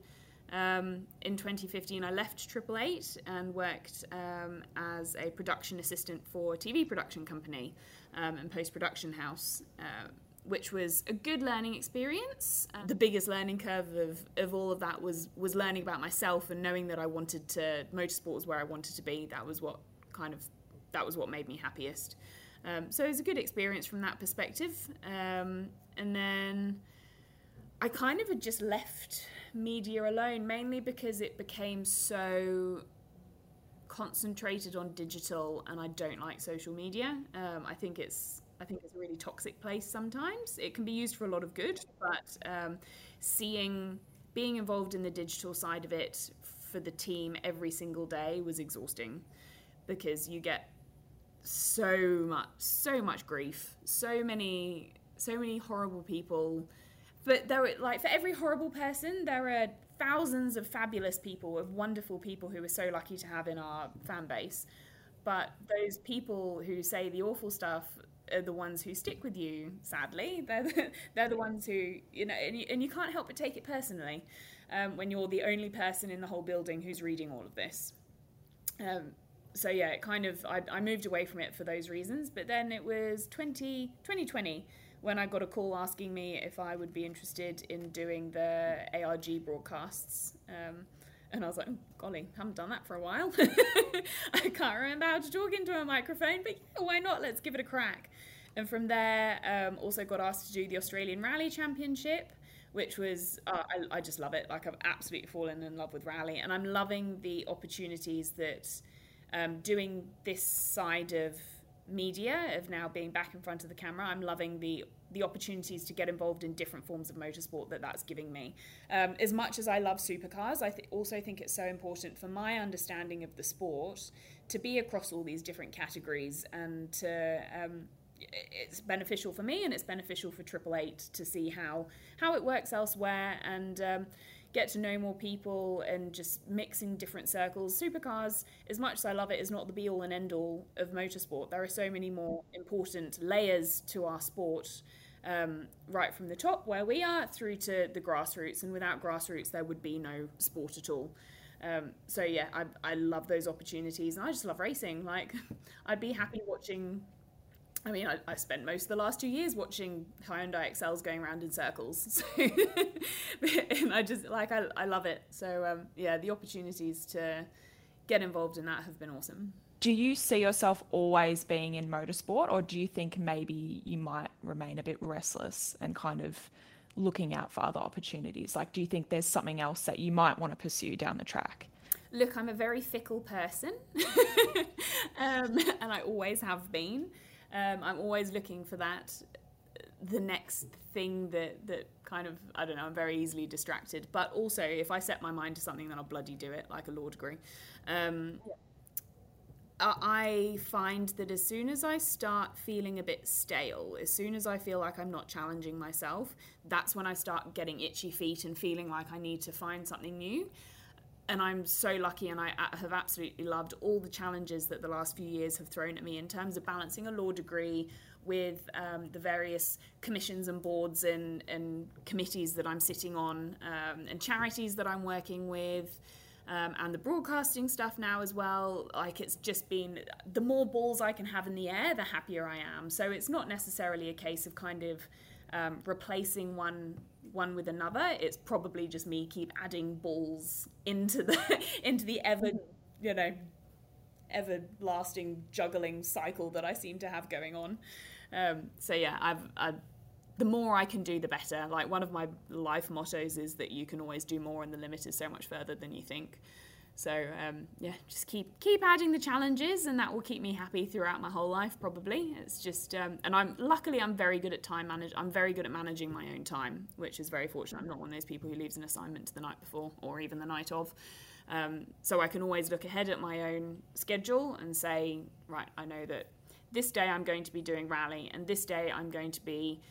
Um, in 2015, I left Triple Eight and worked um, as a production assistant for a TV production company um, and post production house, uh, which was a good learning experience. Uh, the biggest learning curve of, of all of that was was learning about myself and knowing that I wanted to motorsport was where I wanted to be. That was what kind of that was what made me happiest. Um, so it was a good experience from that perspective. Um, and then I kind of had just left media alone, mainly because it became so concentrated on digital, and I don't like social media. Um, I think it's I think it's a really toxic place sometimes. It can be used for a lot of good, but um, seeing being involved in the digital side of it for the team every single day was exhausting because you get so much so much grief. So many so many horrible people. But there are like for every horrible person there are thousands of fabulous people of wonderful people who we're so lucky to have in our fan base. But those people who say the awful stuff are the ones who stick with you sadly. <laughs> They're the, they're the ones who you know and you, and you can't help but take it personally um, when you're the only person in the whole building who's reading all of this. Um, so yeah it kind of I, I moved away from it for those reasons but then it was 20 2020 when I got a call asking me if I would be interested in doing the ARG broadcasts. Um, and I was like, oh, golly, haven't done that for a while. <laughs> I can't remember how to talk into a microphone, but yeah, why not? Let's give it a crack. And from there, um, also got asked to do the Australian Rally Championship, which was, uh, I, I just love it. Like, I've absolutely fallen in love with rally, and I'm loving the opportunities that um, doing this side of media of now being back in front of the camera i'm loving the the opportunities to get involved in different forms of motorsport that that's giving me. Um, as much as i love supercars i th- also think it's so important for my understanding of the sport to be across all these different categories and to um, it's beneficial for me and it's beneficial for triple eight to see how how it works elsewhere and um, get to know more people and just mixing different circles. Supercars, as much as I love it, is not the be all and end all of motorsport. There are so many more important layers to our sport. Um, right from the top where we are through to the grassroots, and without grassroots, there would be no sport at all. Um, so yeah, I, I love those opportunities, and I just love racing. Like, <laughs> I'd be happy watching I mean, I, I, spent most of the last two years watching Hyundai Excels going around in circles. <laughs> So, and I just, like, I, I love it. So, um, yeah, the opportunities to get involved in that have been awesome. Do you see yourself always being in motorsport, or do you think maybe you might remain a bit restless and kind of looking out for other opportunities? Like, do you think there's something else that you might want to pursue down the track? Look, I'm a very fickle person, <laughs> um, and I always have been. Um, I'm always looking for that, the next thing that that kind of I don't know. I'm very easily distracted, but also if I set my mind to something, then I'll bloody do it, like a law degree. Um, yeah. I find that as soon as I start feeling a bit stale, as soon as I feel like I'm not challenging myself, that's when I start getting itchy feet and feeling like I need to find something new and I'm so lucky and I have absolutely loved all the challenges that the last few years have thrown at me in terms of balancing a law degree with um, the various commissions and boards and, and committees that I'm sitting on um, and charities that I'm working with. Um, and the broadcasting stuff now as well. Like it's just been the more balls I can have in the air, the happier I am. So it's not necessarily a case of kind of um, replacing one one with another. It's probably just me keep adding balls into the <laughs> into the ever you know everlasting juggling cycle that I seem to have going on. um, so yeah, I've, I've the more I can do, the better. Like one of my life mottos is that you can always do more, and the limit is so much further than you think. So um, yeah, just keep keep adding the challenges, and that will keep me happy throughout my whole life. Probably it's just, um, and I'm luckily I'm very good at time manage. I'm very good at managing my own time, which is very fortunate. I'm not one of those people who leaves an assignment to the night before or even the night of. Um, so I can always look ahead at my own schedule and say, right, I know that this day I'm going to be doing rally, and this day I'm going to be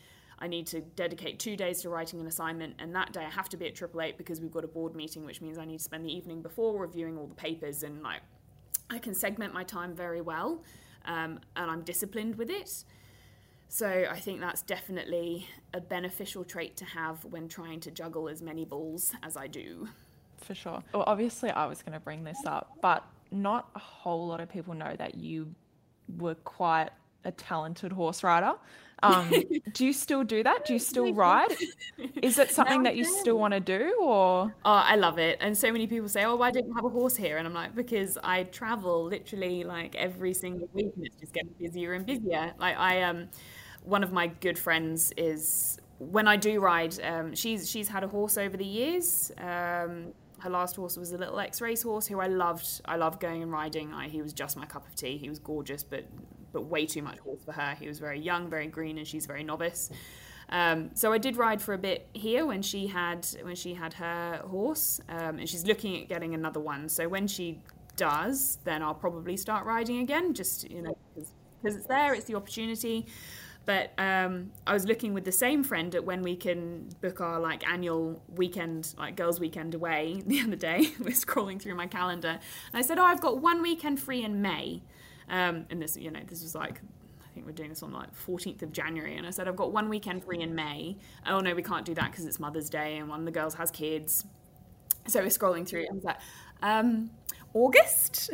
I need to dedicate two days to writing an assignment, and that day I have to be at Triple Eight because we've got a board meeting, which means I need to spend the evening before reviewing all the papers, and like I can segment my time very well, um, and I'm disciplined with it. So I think that's definitely a beneficial trait to have when trying to juggle as many balls as I do. For sure. Well, obviously, I was going to bring this up, but not a whole lot of people know that you were quite a talented horse rider. Um, <laughs> do you still do that? Do you still ride? Is it <laughs> something that you still want to do, or? Oh, I love it. And so many people say, "Oh, why don't you have a horse here?" And I'm like, because I travel literally like every single week, and it's just getting busier and busier. Like I um, one of my good friends is when I do ride. Um, she's she's had a horse over the years. Um, her last horse was a little ex-race horse who I loved. I loved going and riding. I, he was just my cup of tea. He was gorgeous, but but way too much horse for her. He was very young, very green, and she's very novice. Um, so I did ride for a bit here when she had when she had her horse, um, and she's looking at getting another one. So when she does, then I'll probably start riding again. Just you know, because it's there, it's the opportunity. But um, I was looking with the same friend at when we can book our like annual weekend, like girls' weekend away <laughs> the other day. <laughs> We're scrolling through my calendar, and I said, "Oh, I've got one weekend free in May." Um, and this, you know, this was like, I think we're doing this on like 14th of January. And I said, I've got one weekend free in May. Oh, no, we can't do that because it's Mother's Day and one of the girls has kids. So we're scrolling through and I was like, um, August,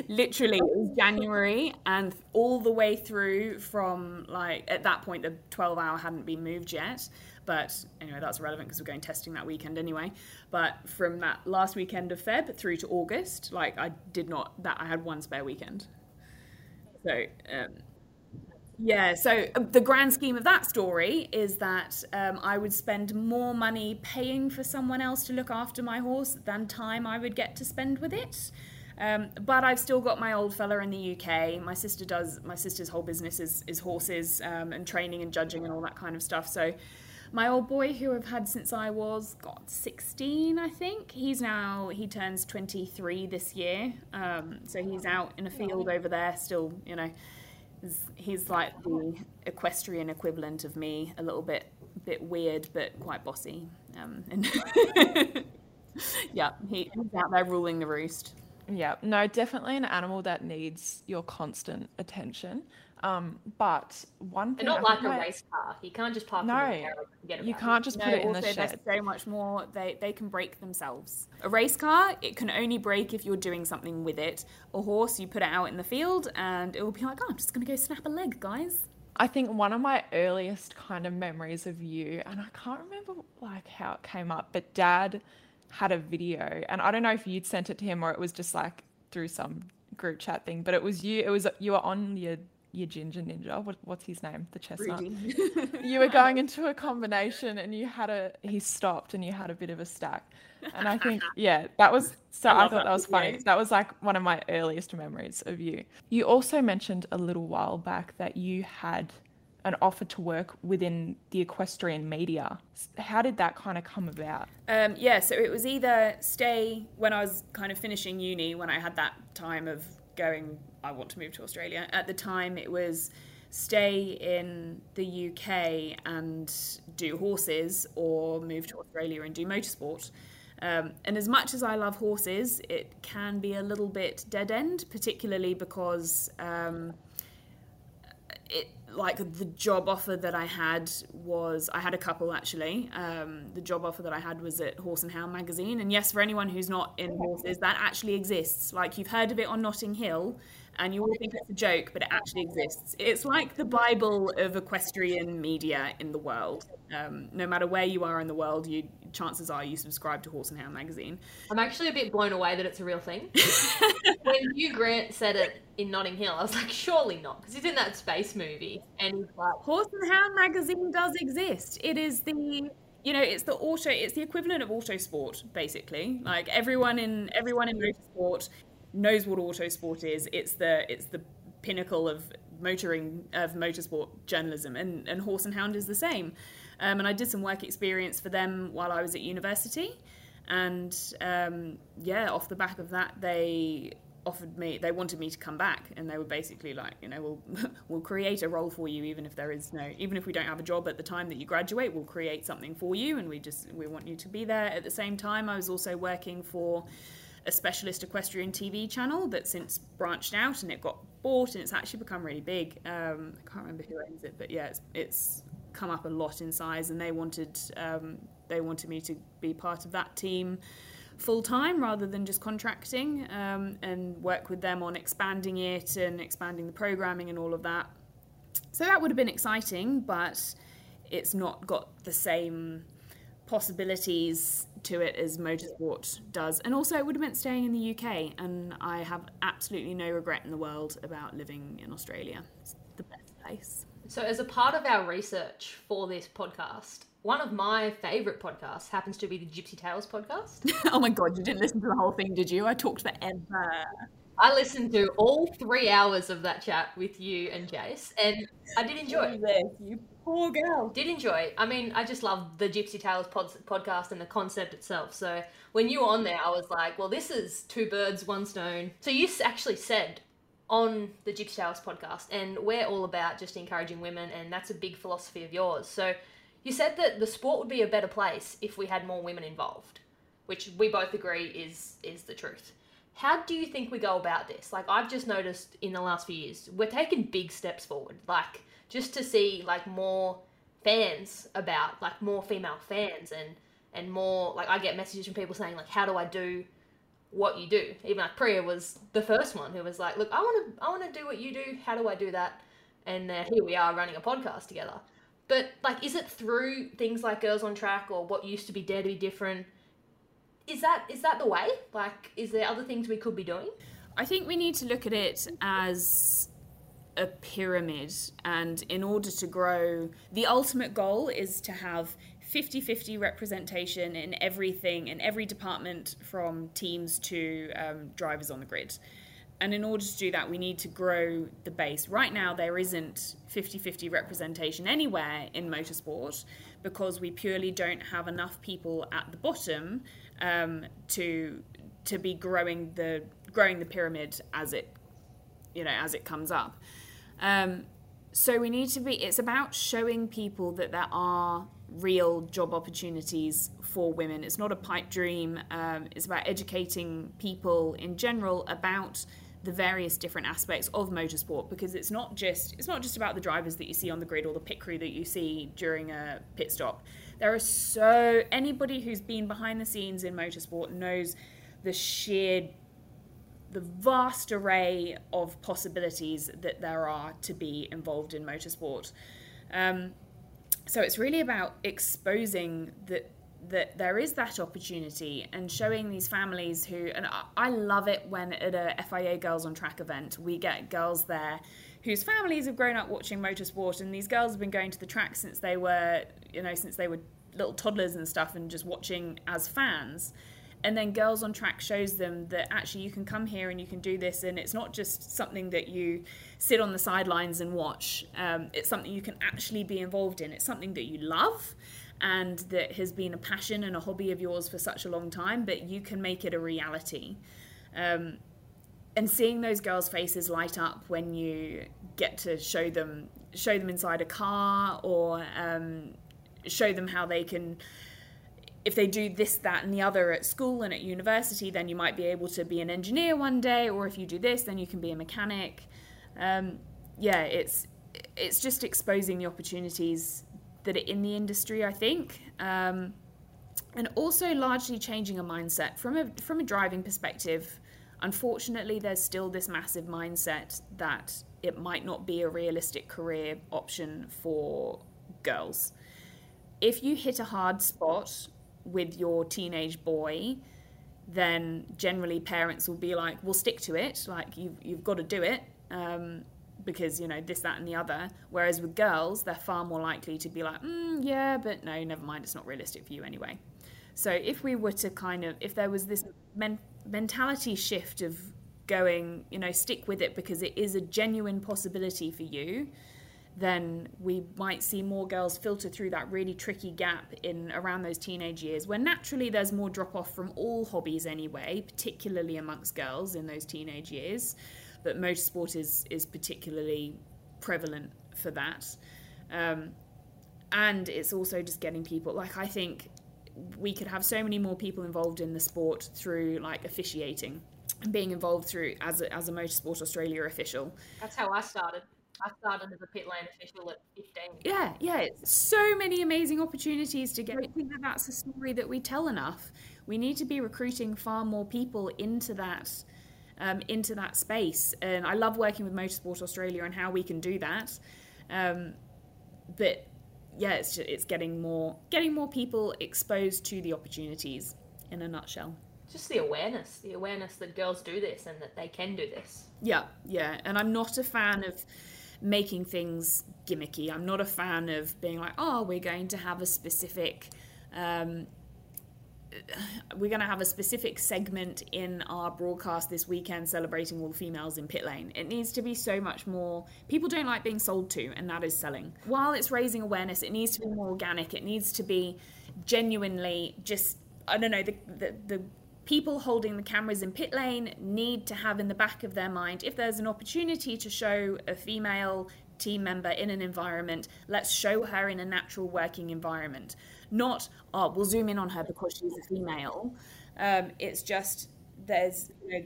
<laughs> literally it was January, and all the way through from like at that point the 12 hour hadn't been moved yet. But anyway, that's relevant because we're going testing that weekend anyway. But from that last weekend of Feb through to August, like I did not that I had one spare weekend. So, um, yeah, so uh, the grand scheme of that story is that um, I would spend more money paying for someone else to look after my horse than time I would get to spend with it. Um, but I've still got my old fella in the UK. My sister does. My sister's whole business is, is horses um, and training and judging and all that kind of stuff. So my old boy, who I've had since I was God 16, I think he's now he turns 23 this year. Um, so he's out in a field over there, still, you know. He's like the equestrian equivalent of me, a little bit, bit weird, but quite bossy. Um, and <laughs> yeah, he, he's out there ruling the roost. Yeah, no, definitely an animal that needs your constant attention. Um, but one thing, and not like a race car. You can't just park. No, and get it. you can't just no, put it in the shed. There's so much more. They they can break themselves. A race car, it can only break if you're doing something with it. A horse, you put it out in the field, and it will be like, oh, I'm just gonna go snap a leg, guys. I think one of my earliest kind of memories of you, and I can't remember like how it came up, but Dad had a video, and I don't know if you'd sent it to him or it was just like through some group chat thing, but it was you. It was you were on your your ginger ninja. What, what's his name? The chestnut. <laughs> <laughs> you were going into a combination and you had a, he stopped and you had a bit of a stack. And I think, <laughs> yeah, that was, so I, I thought that, that was funny. That was like one of my earliest memories of you. You also mentioned a little while back that you had an offer to work within the equestrian media. How did that kind of come about? Um, yeah, so it was either stay when I was kind of finishing uni, when I had that time of going I want to move to Australia. At the time, it was stay in the UK and do horses or move to Australia and do motorsport. Um, and as much as I love horses, it can be a little bit dead end, particularly because um, it like the job offer that I had was I had a couple actually. Um, the job offer that I had was at Horse and Hound magazine, and yes, for anyone who's not in horses, that actually exists. Like you've heard of it on Notting Hill, and you all think it's a joke, but it actually exists. It's like the Bible of equestrian media in the world. Um, no matter where you are in the world, you chances are you subscribe to Horse and Hound magazine. I'm actually a bit blown away that it's a real thing. <laughs> when Hugh Grant said it in Notting Hill, I was like, surely not, because he's in that space movie, and he's like, Horse and Hound magazine does exist. It is the you know it's the auto it's the equivalent of auto sport basically like everyone in everyone in motorsport knows what autosport is. It's the it's the pinnacle of motoring of motorsport journalism, and and Horse and Hound is the same. Um, and I did some work experience for them while I was at university, and um, yeah, off the back of that, they offered me they wanted me to come back and they were basically like you know we'll <laughs> we'll create a role for you even if there is no even if we don't have a job at the time that you graduate we'll create something for you and we just we want you to be there at the same time I was also working for a specialist equestrian TV channel that since branched out and it got bought and it's actually become really big. Um, I can't remember who owns it, but yeah, it's, it's come up a lot in size, and they wanted um, they wanted me to be part of that team full time rather than just contracting um, and work with them on expanding it and expanding the programming and all of that. So that would have been exciting, but it's not got the same possibilities to it as motorsport does. And also, it would have meant staying in the UK, and I have absolutely no regret in the world about living in Australia. It's the best place. So, as a part of our research for this podcast, one of my favourite podcasts happens to be the Gypsy Tales podcast. <laughs> oh my god, you didn't listen to the whole thing, did you? I talked forever. I listened to all three hours of that chat with you and Jace, and I did enjoy it. You poor girl. Did enjoy. It. I mean, I just love the Gypsy Tales pod- podcast and the concept itself. So when you were on there, I was like, well, this is two birds, one stone. So you actually said on the Gypsy Tales podcast, and we're all about just encouraging women, and that's a big philosophy of yours. So you said that the sport would be a better place if we had more women involved, which we both agree is is the truth. How do you think we go about this? Like I've just noticed in the last few years, we're taking big steps forward. Like just to see like more fans about like more female fans and and more like I get messages from people saying like how do I do what you do? Even like Priya was the first one who was like, look, I want to I want to do what you do. How do I do that? And uh, here we are running a podcast together. But like, is it through things like Girls on Track or what used to be Dare to Be Different? is that is that the way? Like, is there other things we could be doing? I think we need to look at it as a pyramid, and in order to grow, the ultimate goal is to have 50 50 representation in everything, in every department from teams to um, drivers on the grid. And in order to do that, we need to grow the base. Right now, there isn't 50 50 representation anywhere in motorsport because we purely don't have enough people at the bottom um, to to be growing the growing the pyramid as it you know as it comes up. Um, so we need to be. It's about showing people that there are real job opportunities for women. It's not a pipe dream. Um, it's about educating people in general about the various different aspects of motorsport because it's not just it's not just about the drivers that you see on the grid or the pit crew that you see during a pit stop. There are so anybody who's been behind the scenes in motorsport knows the sheer the vast array of possibilities that there are to be involved in motorsport. Um, so it's really about exposing that that there is that opportunity and showing these families who and I love it when at a FIA Girls on Track event we get girls there whose families have grown up watching motorsport and these girls have been going to the track since they were you know since they were little toddlers and stuff and just watching as fans and then girls on track shows them that actually you can come here and you can do this and it's not just something that you sit on the sidelines and watch um, it's something you can actually be involved in it's something that you love and that has been a passion and a hobby of yours for such a long time, but you can make it a reality. Um, and seeing those girls' faces light up when you get to show them show them inside a car or um, show them how they can if they do this that and the other at school and at university then you might be able to be an engineer one day or if you do this then you can be a mechanic um, yeah it's it's just exposing the opportunities that are in the industry, I think. Um, and also largely changing a mindset from a from a driving perspective. unfortunately, there's still this massive mindset that it might not be a realistic career option for girls. If you hit a hard spot with your teenage boy, then generally parents will be like, "We'll stick to it. Like you've you've got to do it." Um, because you know this, that, and the other. Whereas with girls, they're far more likely to be like, mm, "Yeah, but no, never mind. It's not realistic for you anyway." So if we were to kind of, if there was this men- mentality shift of going, you know, stick with it because it is a genuine possibility for you, then we might see more girls filter through that really tricky gap in around those teenage years where naturally there's more drop off from all hobbies anyway, particularly amongst girls in those teenage years. But motorsport is is particularly prevalent for that. Um, and it's also just getting people like I think we could have so many more people involved in the sport through like officiating and being involved through as a, as a motorsport Australia official. That's how I started. I started as a pit lane official at 15. Yeah, yeah, so many amazing opportunities to get. I think that that's a story that we tell enough. We need to be recruiting far more people into that. Um, into that space, and I love working with Motorsport Australia and how we can do that. Um, but yeah, it's just, it's getting more getting more people exposed to the opportunities. In a nutshell, just the awareness, the awareness that girls do this and that they can do this. Yeah, yeah, and I'm not a fan of making things gimmicky. I'm not a fan of being like, oh, we're going to have a specific. Um, we're going to have a specific segment in our broadcast this weekend celebrating all the females in pit lane. It needs to be so much more. People don't like being sold to, and that is selling. While it's raising awareness, it needs to be more organic. It needs to be genuinely just, I don't know, the, the, the people holding the cameras in pit lane need to have in the back of their mind if there's an opportunity to show a female team member in an environment, let's show her in a natural working environment. Not, oh, we'll zoom in on her because she's a female. Um, it's just there's you know,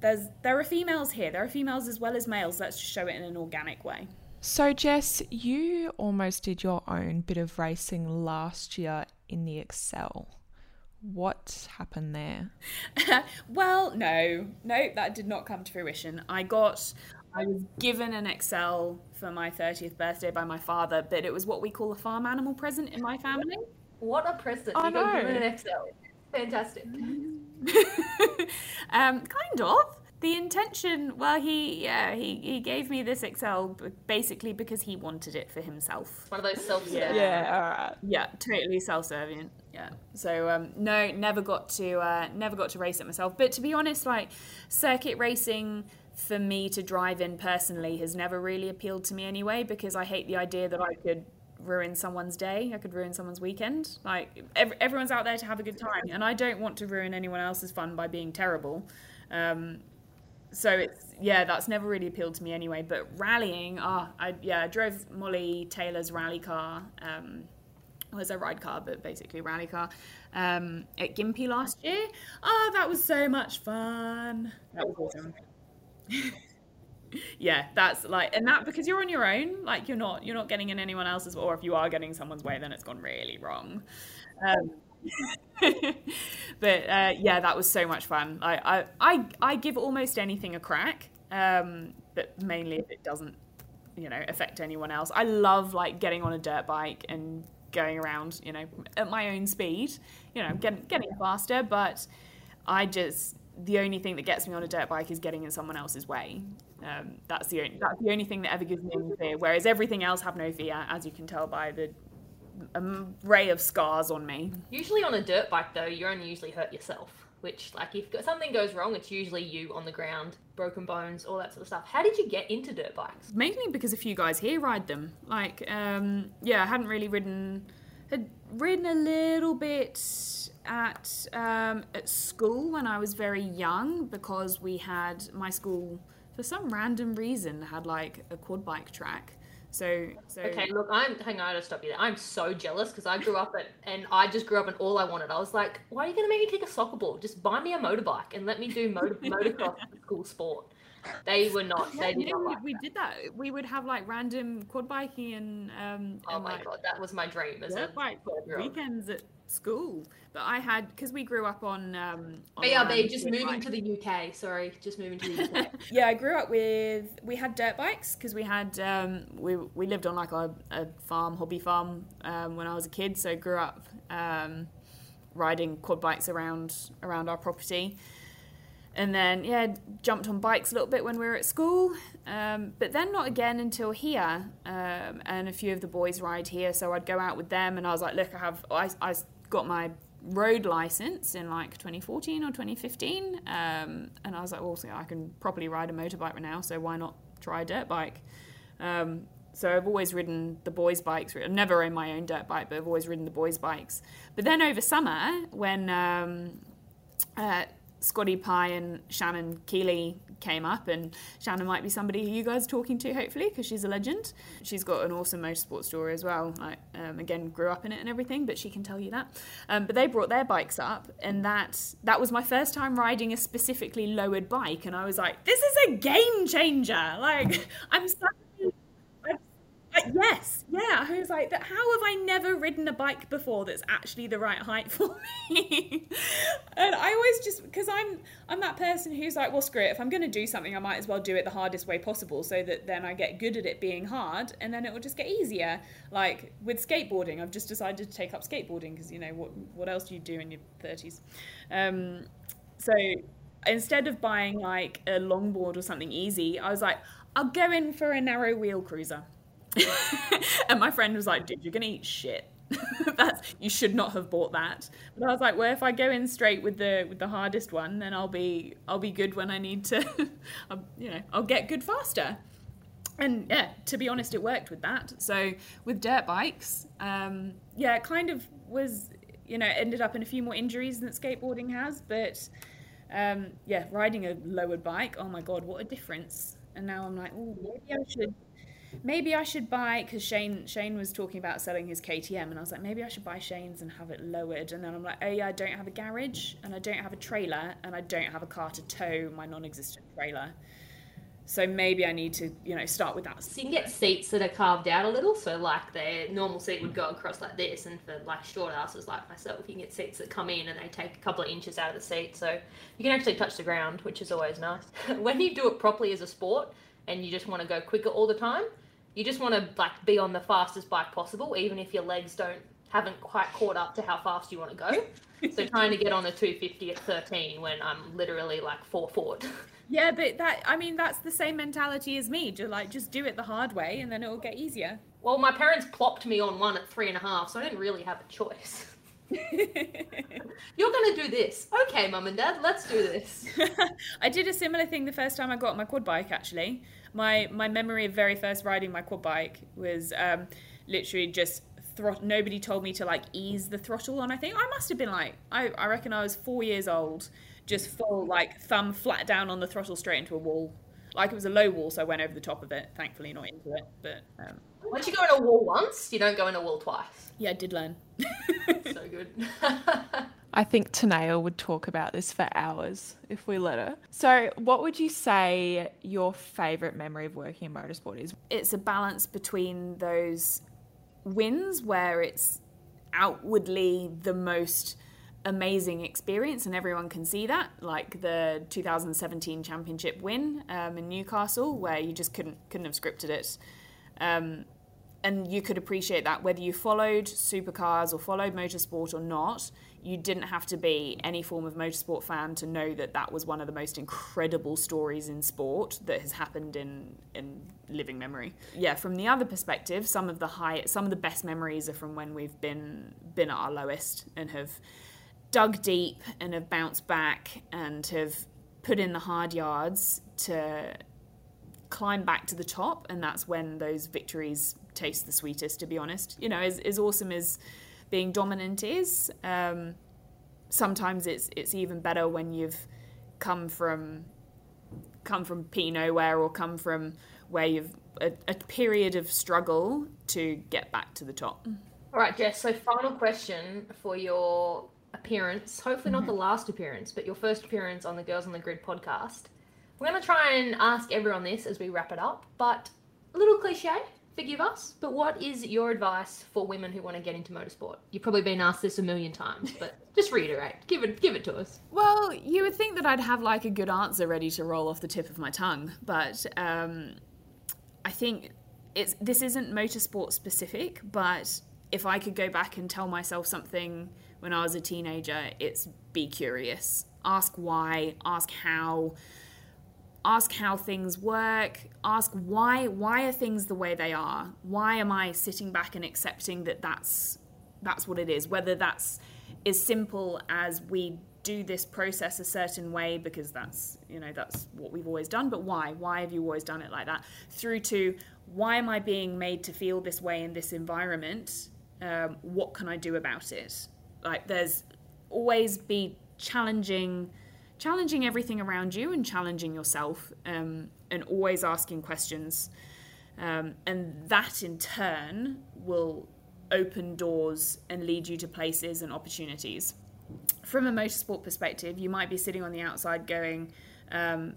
there's there are females here. There are females as well as males. Let's just show it in an organic way. So Jess, you almost did your own bit of racing last year in the Excel. What happened there? <laughs> well, no, no, that did not come to fruition. I got, I was given an Excel for my 30th birthday by my father, but it was what we call a farm animal present in my family. What a present! Oh, you no. got given an Excel. Fantastic. <laughs> um, kind of the intention well he yeah he, he gave me this excel basically because he wanted it for himself one of those self-serving yeah, yeah all right yeah totally self-serving yeah so um, no never got to uh, never got to race it myself but to be honest like circuit racing for me to drive in personally has never really appealed to me anyway because i hate the idea that i could ruin someone's day i could ruin someone's weekend like every, everyone's out there to have a good time and i don't want to ruin anyone else's fun by being terrible um, so it's yeah, that's never really appealed to me anyway. But rallying, ah, oh, I yeah, I drove Molly Taylor's rally car. Um, was a ride car, but basically a rally car um, at Gympie last year. Oh, that was so much fun. That was awesome. <laughs> yeah, that's like, and that because you're on your own, like you're not you're not getting in anyone else's, or if you are getting someone's way, then it's gone really wrong. Um, <laughs> but uh, yeah, that was so much fun. I, I, I, I give almost anything a crack, um, but mainly if it doesn't, you know, affect anyone else. I love like getting on a dirt bike and going around, you know, at my own speed. You know, getting getting faster, but I just the only thing that gets me on a dirt bike is getting in someone else's way. Um, that's the only, that's the only thing that ever gives me any fear. Whereas everything else have no fear, as you can tell by the array of scars on me. Usually on a dirt bike, though, you only usually hurt yourself. Which, like, if something goes wrong, it's usually you on the ground, broken bones, all that sort of stuff. How did you get into dirt bikes? Mainly because a few guys here ride them. Like, um, yeah, I hadn't really ridden, had ridden a little bit at um, at school when I was very young because we had my school for some random reason had like a quad bike track so, so okay, look, I'm hang on, I gotta stop you there. I'm so jealous because I grew up at, and I just grew up and all I wanted. I was like, why are you gonna make me kick a soccer ball? Just buy me a motorbike and let me do motor, <laughs> motocross school sport. They were not. Yeah, they did not we, like we that. did that. We would have like random quad biking and um Oh and, my like, god, that was my dream as a bike twelve-year-old. weekends at school. But I had because we grew up on um on BRB, just moving bikes. to the UK. Sorry, just moving to the UK. <laughs> yeah, I grew up with we had dirt bikes because we had um, we we lived on like a, a farm, hobby farm um, when I was a kid. So I grew up um, riding quad bikes around around our property, and then yeah, jumped on bikes a little bit when we were at school, um, but then not again until here. Um, and a few of the boys ride here, so I'd go out with them, and I was like, look, I have I I got my road license in like 2014 or 2015 um, and i was like well i can properly ride a motorbike right now so why not try a dirt bike? Um, so i've always ridden the boys bikes i've never owned my own dirt bike but i've always ridden the boys bikes. But then over summer when um, uh, Scotty Pye and Shannon Keeley came up, and Shannon might be somebody who you guys are talking to, hopefully, because she's a legend. She's got an awesome motorsport story as well. Like, um, again, grew up in it and everything, but she can tell you that. Um, but they brought their bikes up, and that that was my first time riding a specifically lowered bike, and I was like, this is a game changer. Like, <laughs> I'm <laughs> yes, yeah. I was like. How have I never ridden a bike before that's actually the right height for <laughs> me? and I always just because I'm I'm that person who's like, well, screw it. If I'm going to do something, I might as well do it the hardest way possible, so that then I get good at it being hard, and then it will just get easier. Like with skateboarding, I've just decided to take up skateboarding because you know what what else do you do in your thirties? Um, so instead of buying like a longboard or something easy, I was like, I'll go in for a narrow wheel cruiser. <laughs> and my friend was like, dude, you're gonna eat shit. <laughs> That's you should not have bought that. But I was like, well, if I go in straight with the with the hardest one, then I'll be I'll be good when I need to, <laughs> you know, I'll get good faster. And yeah, to be honest, it worked with that. So with dirt bikes, um, yeah, it kind of was, you know, ended up in a few more injuries than skateboarding has. But um, yeah, riding a lowered bike, oh my god, what a difference! And now I'm like, oh, maybe I should maybe I should buy because Shane Shane was talking about selling his KTM, and I was like, maybe I should buy Shane's and have it lowered. And then I'm like, oh yeah, I don't have a garage, and I don't have a trailer, and I don't have a car to tow my non-existent trailer. So maybe I need to, you know, start with that. So you can get seats that are carved out a little, so like their normal seat would go across like this, and for like short asses like myself, you can get seats that come in and they take a couple of inches out of the seat, so you can actually touch the ground, which is always nice. <laughs> when you do it properly as a sport, and you just want to go quicker all the time, you just want to like be on the fastest bike possible, even if your legs don't haven't quite caught up to how fast you want to go. so <laughs> trying to get on a 250 at 13 when I'm literally like four foot. <laughs> Yeah, but that I mean that's the same mentality as me. To like just do it the hard way, and then it will get easier. Well, my parents plopped me on one at three and a half, so I didn't really have a choice. <laughs> You're gonna do this. Okay, mum and dad, let's do this. I did a similar thing the first time I got my quad bike. Actually, my my memory of very first riding my quad bike was um, literally just throt. Nobody told me to like ease the throttle on. I think I must have been like I I reckon I was four years old, just full like thumb flat down on the throttle straight into a wall. Like it was a low wall, so I went over the top of it. Thankfully, not into it, but um, Once you go in a wall once, you don't go in a wall twice. yeah, I did learn. So good. <laughs> I think Tanea would talk about this for hours if we let her. So, what would you say your favourite memory of working in motorsport is? it's a balance between those wins where it's outwardly the most amazing experience and everyone can see that like the 2017 championship win um, in newcastle where you just couldn't couldn't have scripted it um, and you could appreciate that whether you followed supercars or followed motorsport or not you didn't have to be any form of motorsport fan to know that that was one of the most incredible stories in sport that has happened in in living memory. Yeah from the other perspective some of the high some of the best memories are from when we've been been at our lowest and have dug deep and have bounced back and have put in the hard yards to climb back to the top and that's when those victories taste the sweetest to be honest you know as, as awesome as being dominant is um, sometimes it's it's even better when you've come from come from p nowhere or come from where you've a, a period of struggle to get back to the top All right, Jess. So, final question for your appearance. Hopefully, not the Mm-hmm. last appearance, but your first appearance on the Girls on the Grid podcast. We're going to try and ask everyone this as we wrap it up, but a little cliche, forgive us, but what is your advice for women who want to get into motorsport? You've probably been asked this a million times, but <laughs> just reiterate. Give it give it to us. Well, you would think that I'd have like a good answer ready to roll off the tip of my tongue, but um, I think it's this isn't motorsport specific, but if I could go back and tell myself something when I was a teenager, it's be curious. Ask why, ask how, ask how things work, ask why why are things the way they are? Why am I sitting back and accepting that that's that's what it is? Whether that's as simple as we do this process a certain way because that's you know that's what we've always done but why why have you always done it like that through to why am i being made to feel this way in this environment um, what can i do about it like there's always be challenging challenging everything around you and challenging yourself um, and always asking questions um, and that in turn will open doors and lead you to places and opportunities from a motorsport perspective, you might be sitting on the outside going, um,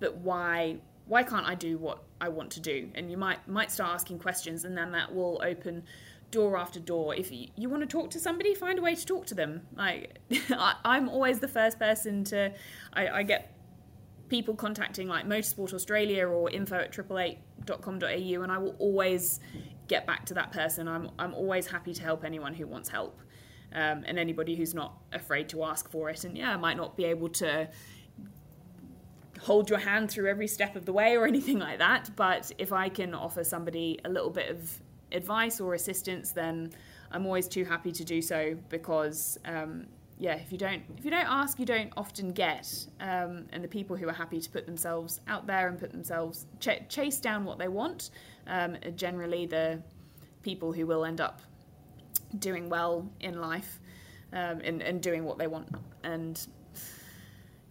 but why why can't I do what I want to do? And you might might start asking questions, and then that will open door after door. If you, you want to talk to somebody, find a way to talk to them. Like <laughs> I, am always the first person to, I, I, get people contacting like Motorsport Australia or info at triple8.com.au, and I will always get back to that person. I'm I'm always happy to help anyone who wants help um, and anybody who's not afraid to ask for it. And yeah, I might not be able to hold your hand through every step of the way or anything like that, but if I can offer somebody a little bit of advice or assistance, then I'm always too happy to do so because. Um, yeah, if you don't if you don't ask, you don't often get. Um, and the people who are happy to put themselves out there and put themselves ch- chase down what they want, um, are generally the people who will end up doing well in life um, and, and doing what they want. And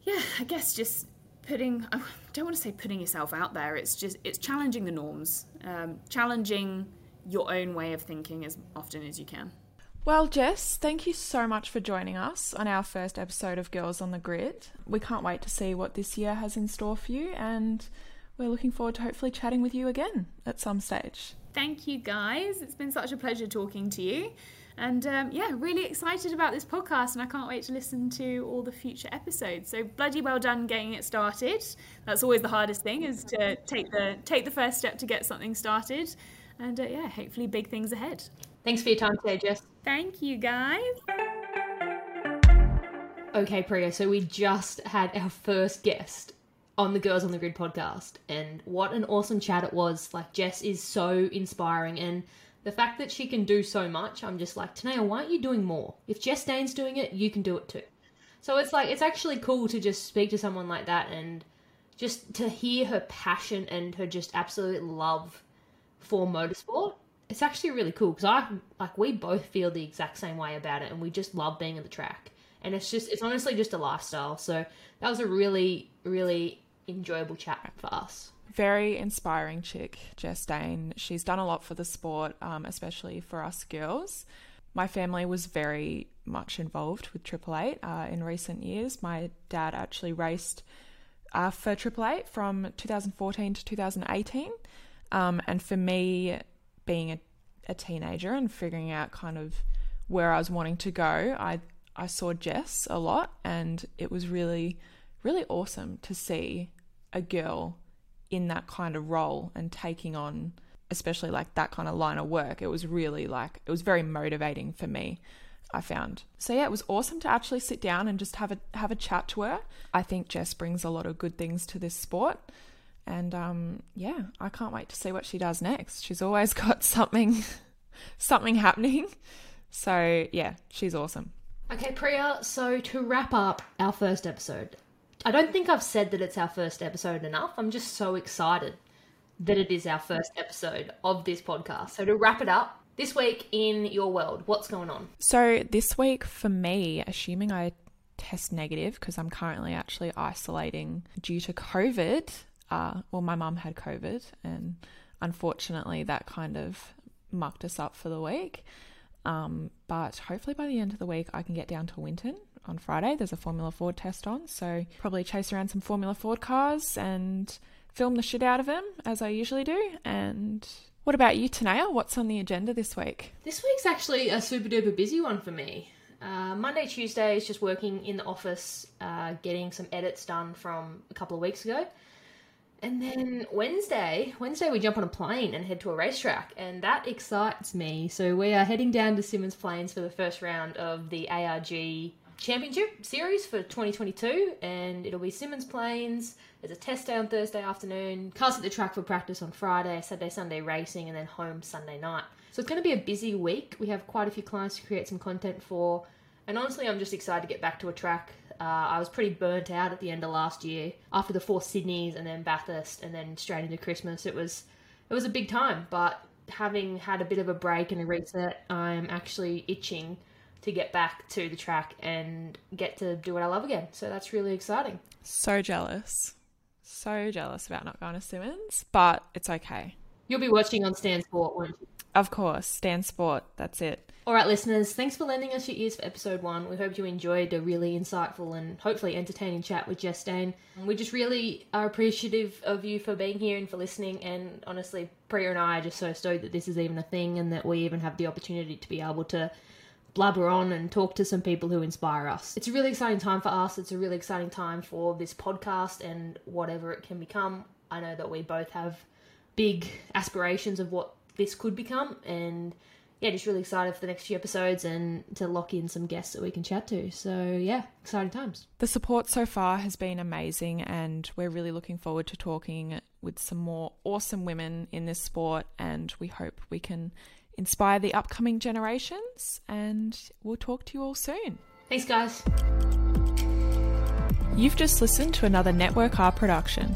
yeah, I guess just putting, I don't want to say putting yourself out there, it's just, it's challenging the norms, um, challenging your own way of thinking as often as you can. Well, Jess, thank you so much for joining us on our first episode of Girls on the Grid. We can't wait to see what this year has in store for you, and we're looking forward to hopefully chatting with you again at some stage. Thank you, guys. It's been such a pleasure talking to you. And um, yeah, really excited about this podcast, and I can't wait to listen to all the future episodes. So bloody well done getting it started. That's always the hardest thing is to take the take the first step to get something started. And uh, yeah, hopefully big things ahead. Thanks for your time today, Jess. Thank you, guys. Okay, Priya. So we just had our first guest on the Girls on the Grid podcast. And what an awesome chat it was. Like, Jess is so inspiring. And the fact that she can do so much, I'm just like, Tanea, why aren't you doing more? If Jess Dane's doing it, you can do it too. So it's like, it's actually cool to just speak to someone like that and just to hear her passion and her just absolute love for motorsport. It's actually really cool because I, like, we both feel the exact same way about it and we just love being at the track. And it's just, it's honestly just a lifestyle. So that was a really, really enjoyable chat for us. Very inspiring chick, Jess Dane. She's done a lot for the sport, um, especially for us girls. My family was very much involved with Triple Eight uh, in recent years. My dad actually raced uh, for Triple Eight from 2014 to 2018. Um, and for me, being a, a teenager and figuring out kind of where I was wanting to go, I I saw Jess a lot, and it was really, really awesome to see a girl in that kind of role and taking on especially like that kind of line of work it was really like it was very motivating for me I found. So yeah, it was awesome to actually sit down and just have a have a chat to her. I think Jess brings a lot of good things to this sport. And um, yeah, I can't wait to see what she does next. She's always <laughs> got something something happening. So yeah, she's awesome. Okay, Priya, so to wrap up our first episode, I don't think I've said that it's our first episode enough. I'm just so excited that it is our first episode of this podcast. So to wrap it up, this week in your world, what's going on? So this week for me, assuming I test negative because I'm currently actually isolating due to COVID. Uh, well, my mum had COVID, and unfortunately, that kind of mucked us up for the week. Um, but hopefully, by the end of the week, I can get down to Winton on Friday. There's a Formula Ford test on, so probably chase around some Formula Ford cars and film the shit out of them as I usually do. And what about you, Tanea? What's on the agenda this week? This week's actually a super duper busy one for me. Uh, Monday, Tuesday is just working in the office, uh, getting some edits done from a couple of weeks ago. And then Wednesday, Wednesday we jump on a plane and head to a racetrack, and that excites me. So we are heading down to Symmons Plains for the first round of the ARG Championship Series for 2022, and it'll be Symmons Plains. There's a test day on Thursday afternoon, cars at the track for practice on Friday, Saturday, Sunday racing, and then home Sunday night. So it's going to be a busy week. We have quite a few clients to create some content for, and honestly, I'm just excited to get back to a track. Uh, I was pretty burnt out at the end of last year after the four Sydneys and then Bathurst and then straight into Christmas. It was it was a big time, but having had a bit of a break and a reset, I'm actually itching to get back to the track and get to do what I love again. So that's really exciting. So jealous. So jealous about not going to Symmons, but it's okay. You'll be watching on Stan Sport, won't you? Of course, Stan Sport, that's it. All right, listeners, thanks for lending us your ears for episode one. We hope you enjoyed a really insightful and hopefully entertaining chat with Jess Dane. We just really are appreciative of you for being here and for listening. And honestly, Priya and I are just so stoked that this is even a thing and that we even have the opportunity to be able to blabber on and talk to some people who inspire us. It's a really exciting time for us. It's a really exciting time for this podcast and whatever it can become. I know that we both have big aspirations of what this could become and yeah, just really excited for the next few episodes and to lock in some guests that we can chat to. So, yeah, exciting times. The support so far has been amazing, and we're really looking forward to talking with some more awesome women in this sport. And we hope we can inspire the upcoming generations. And we'll talk to you all soon. Thanks, guys. You've just listened to another Network R production.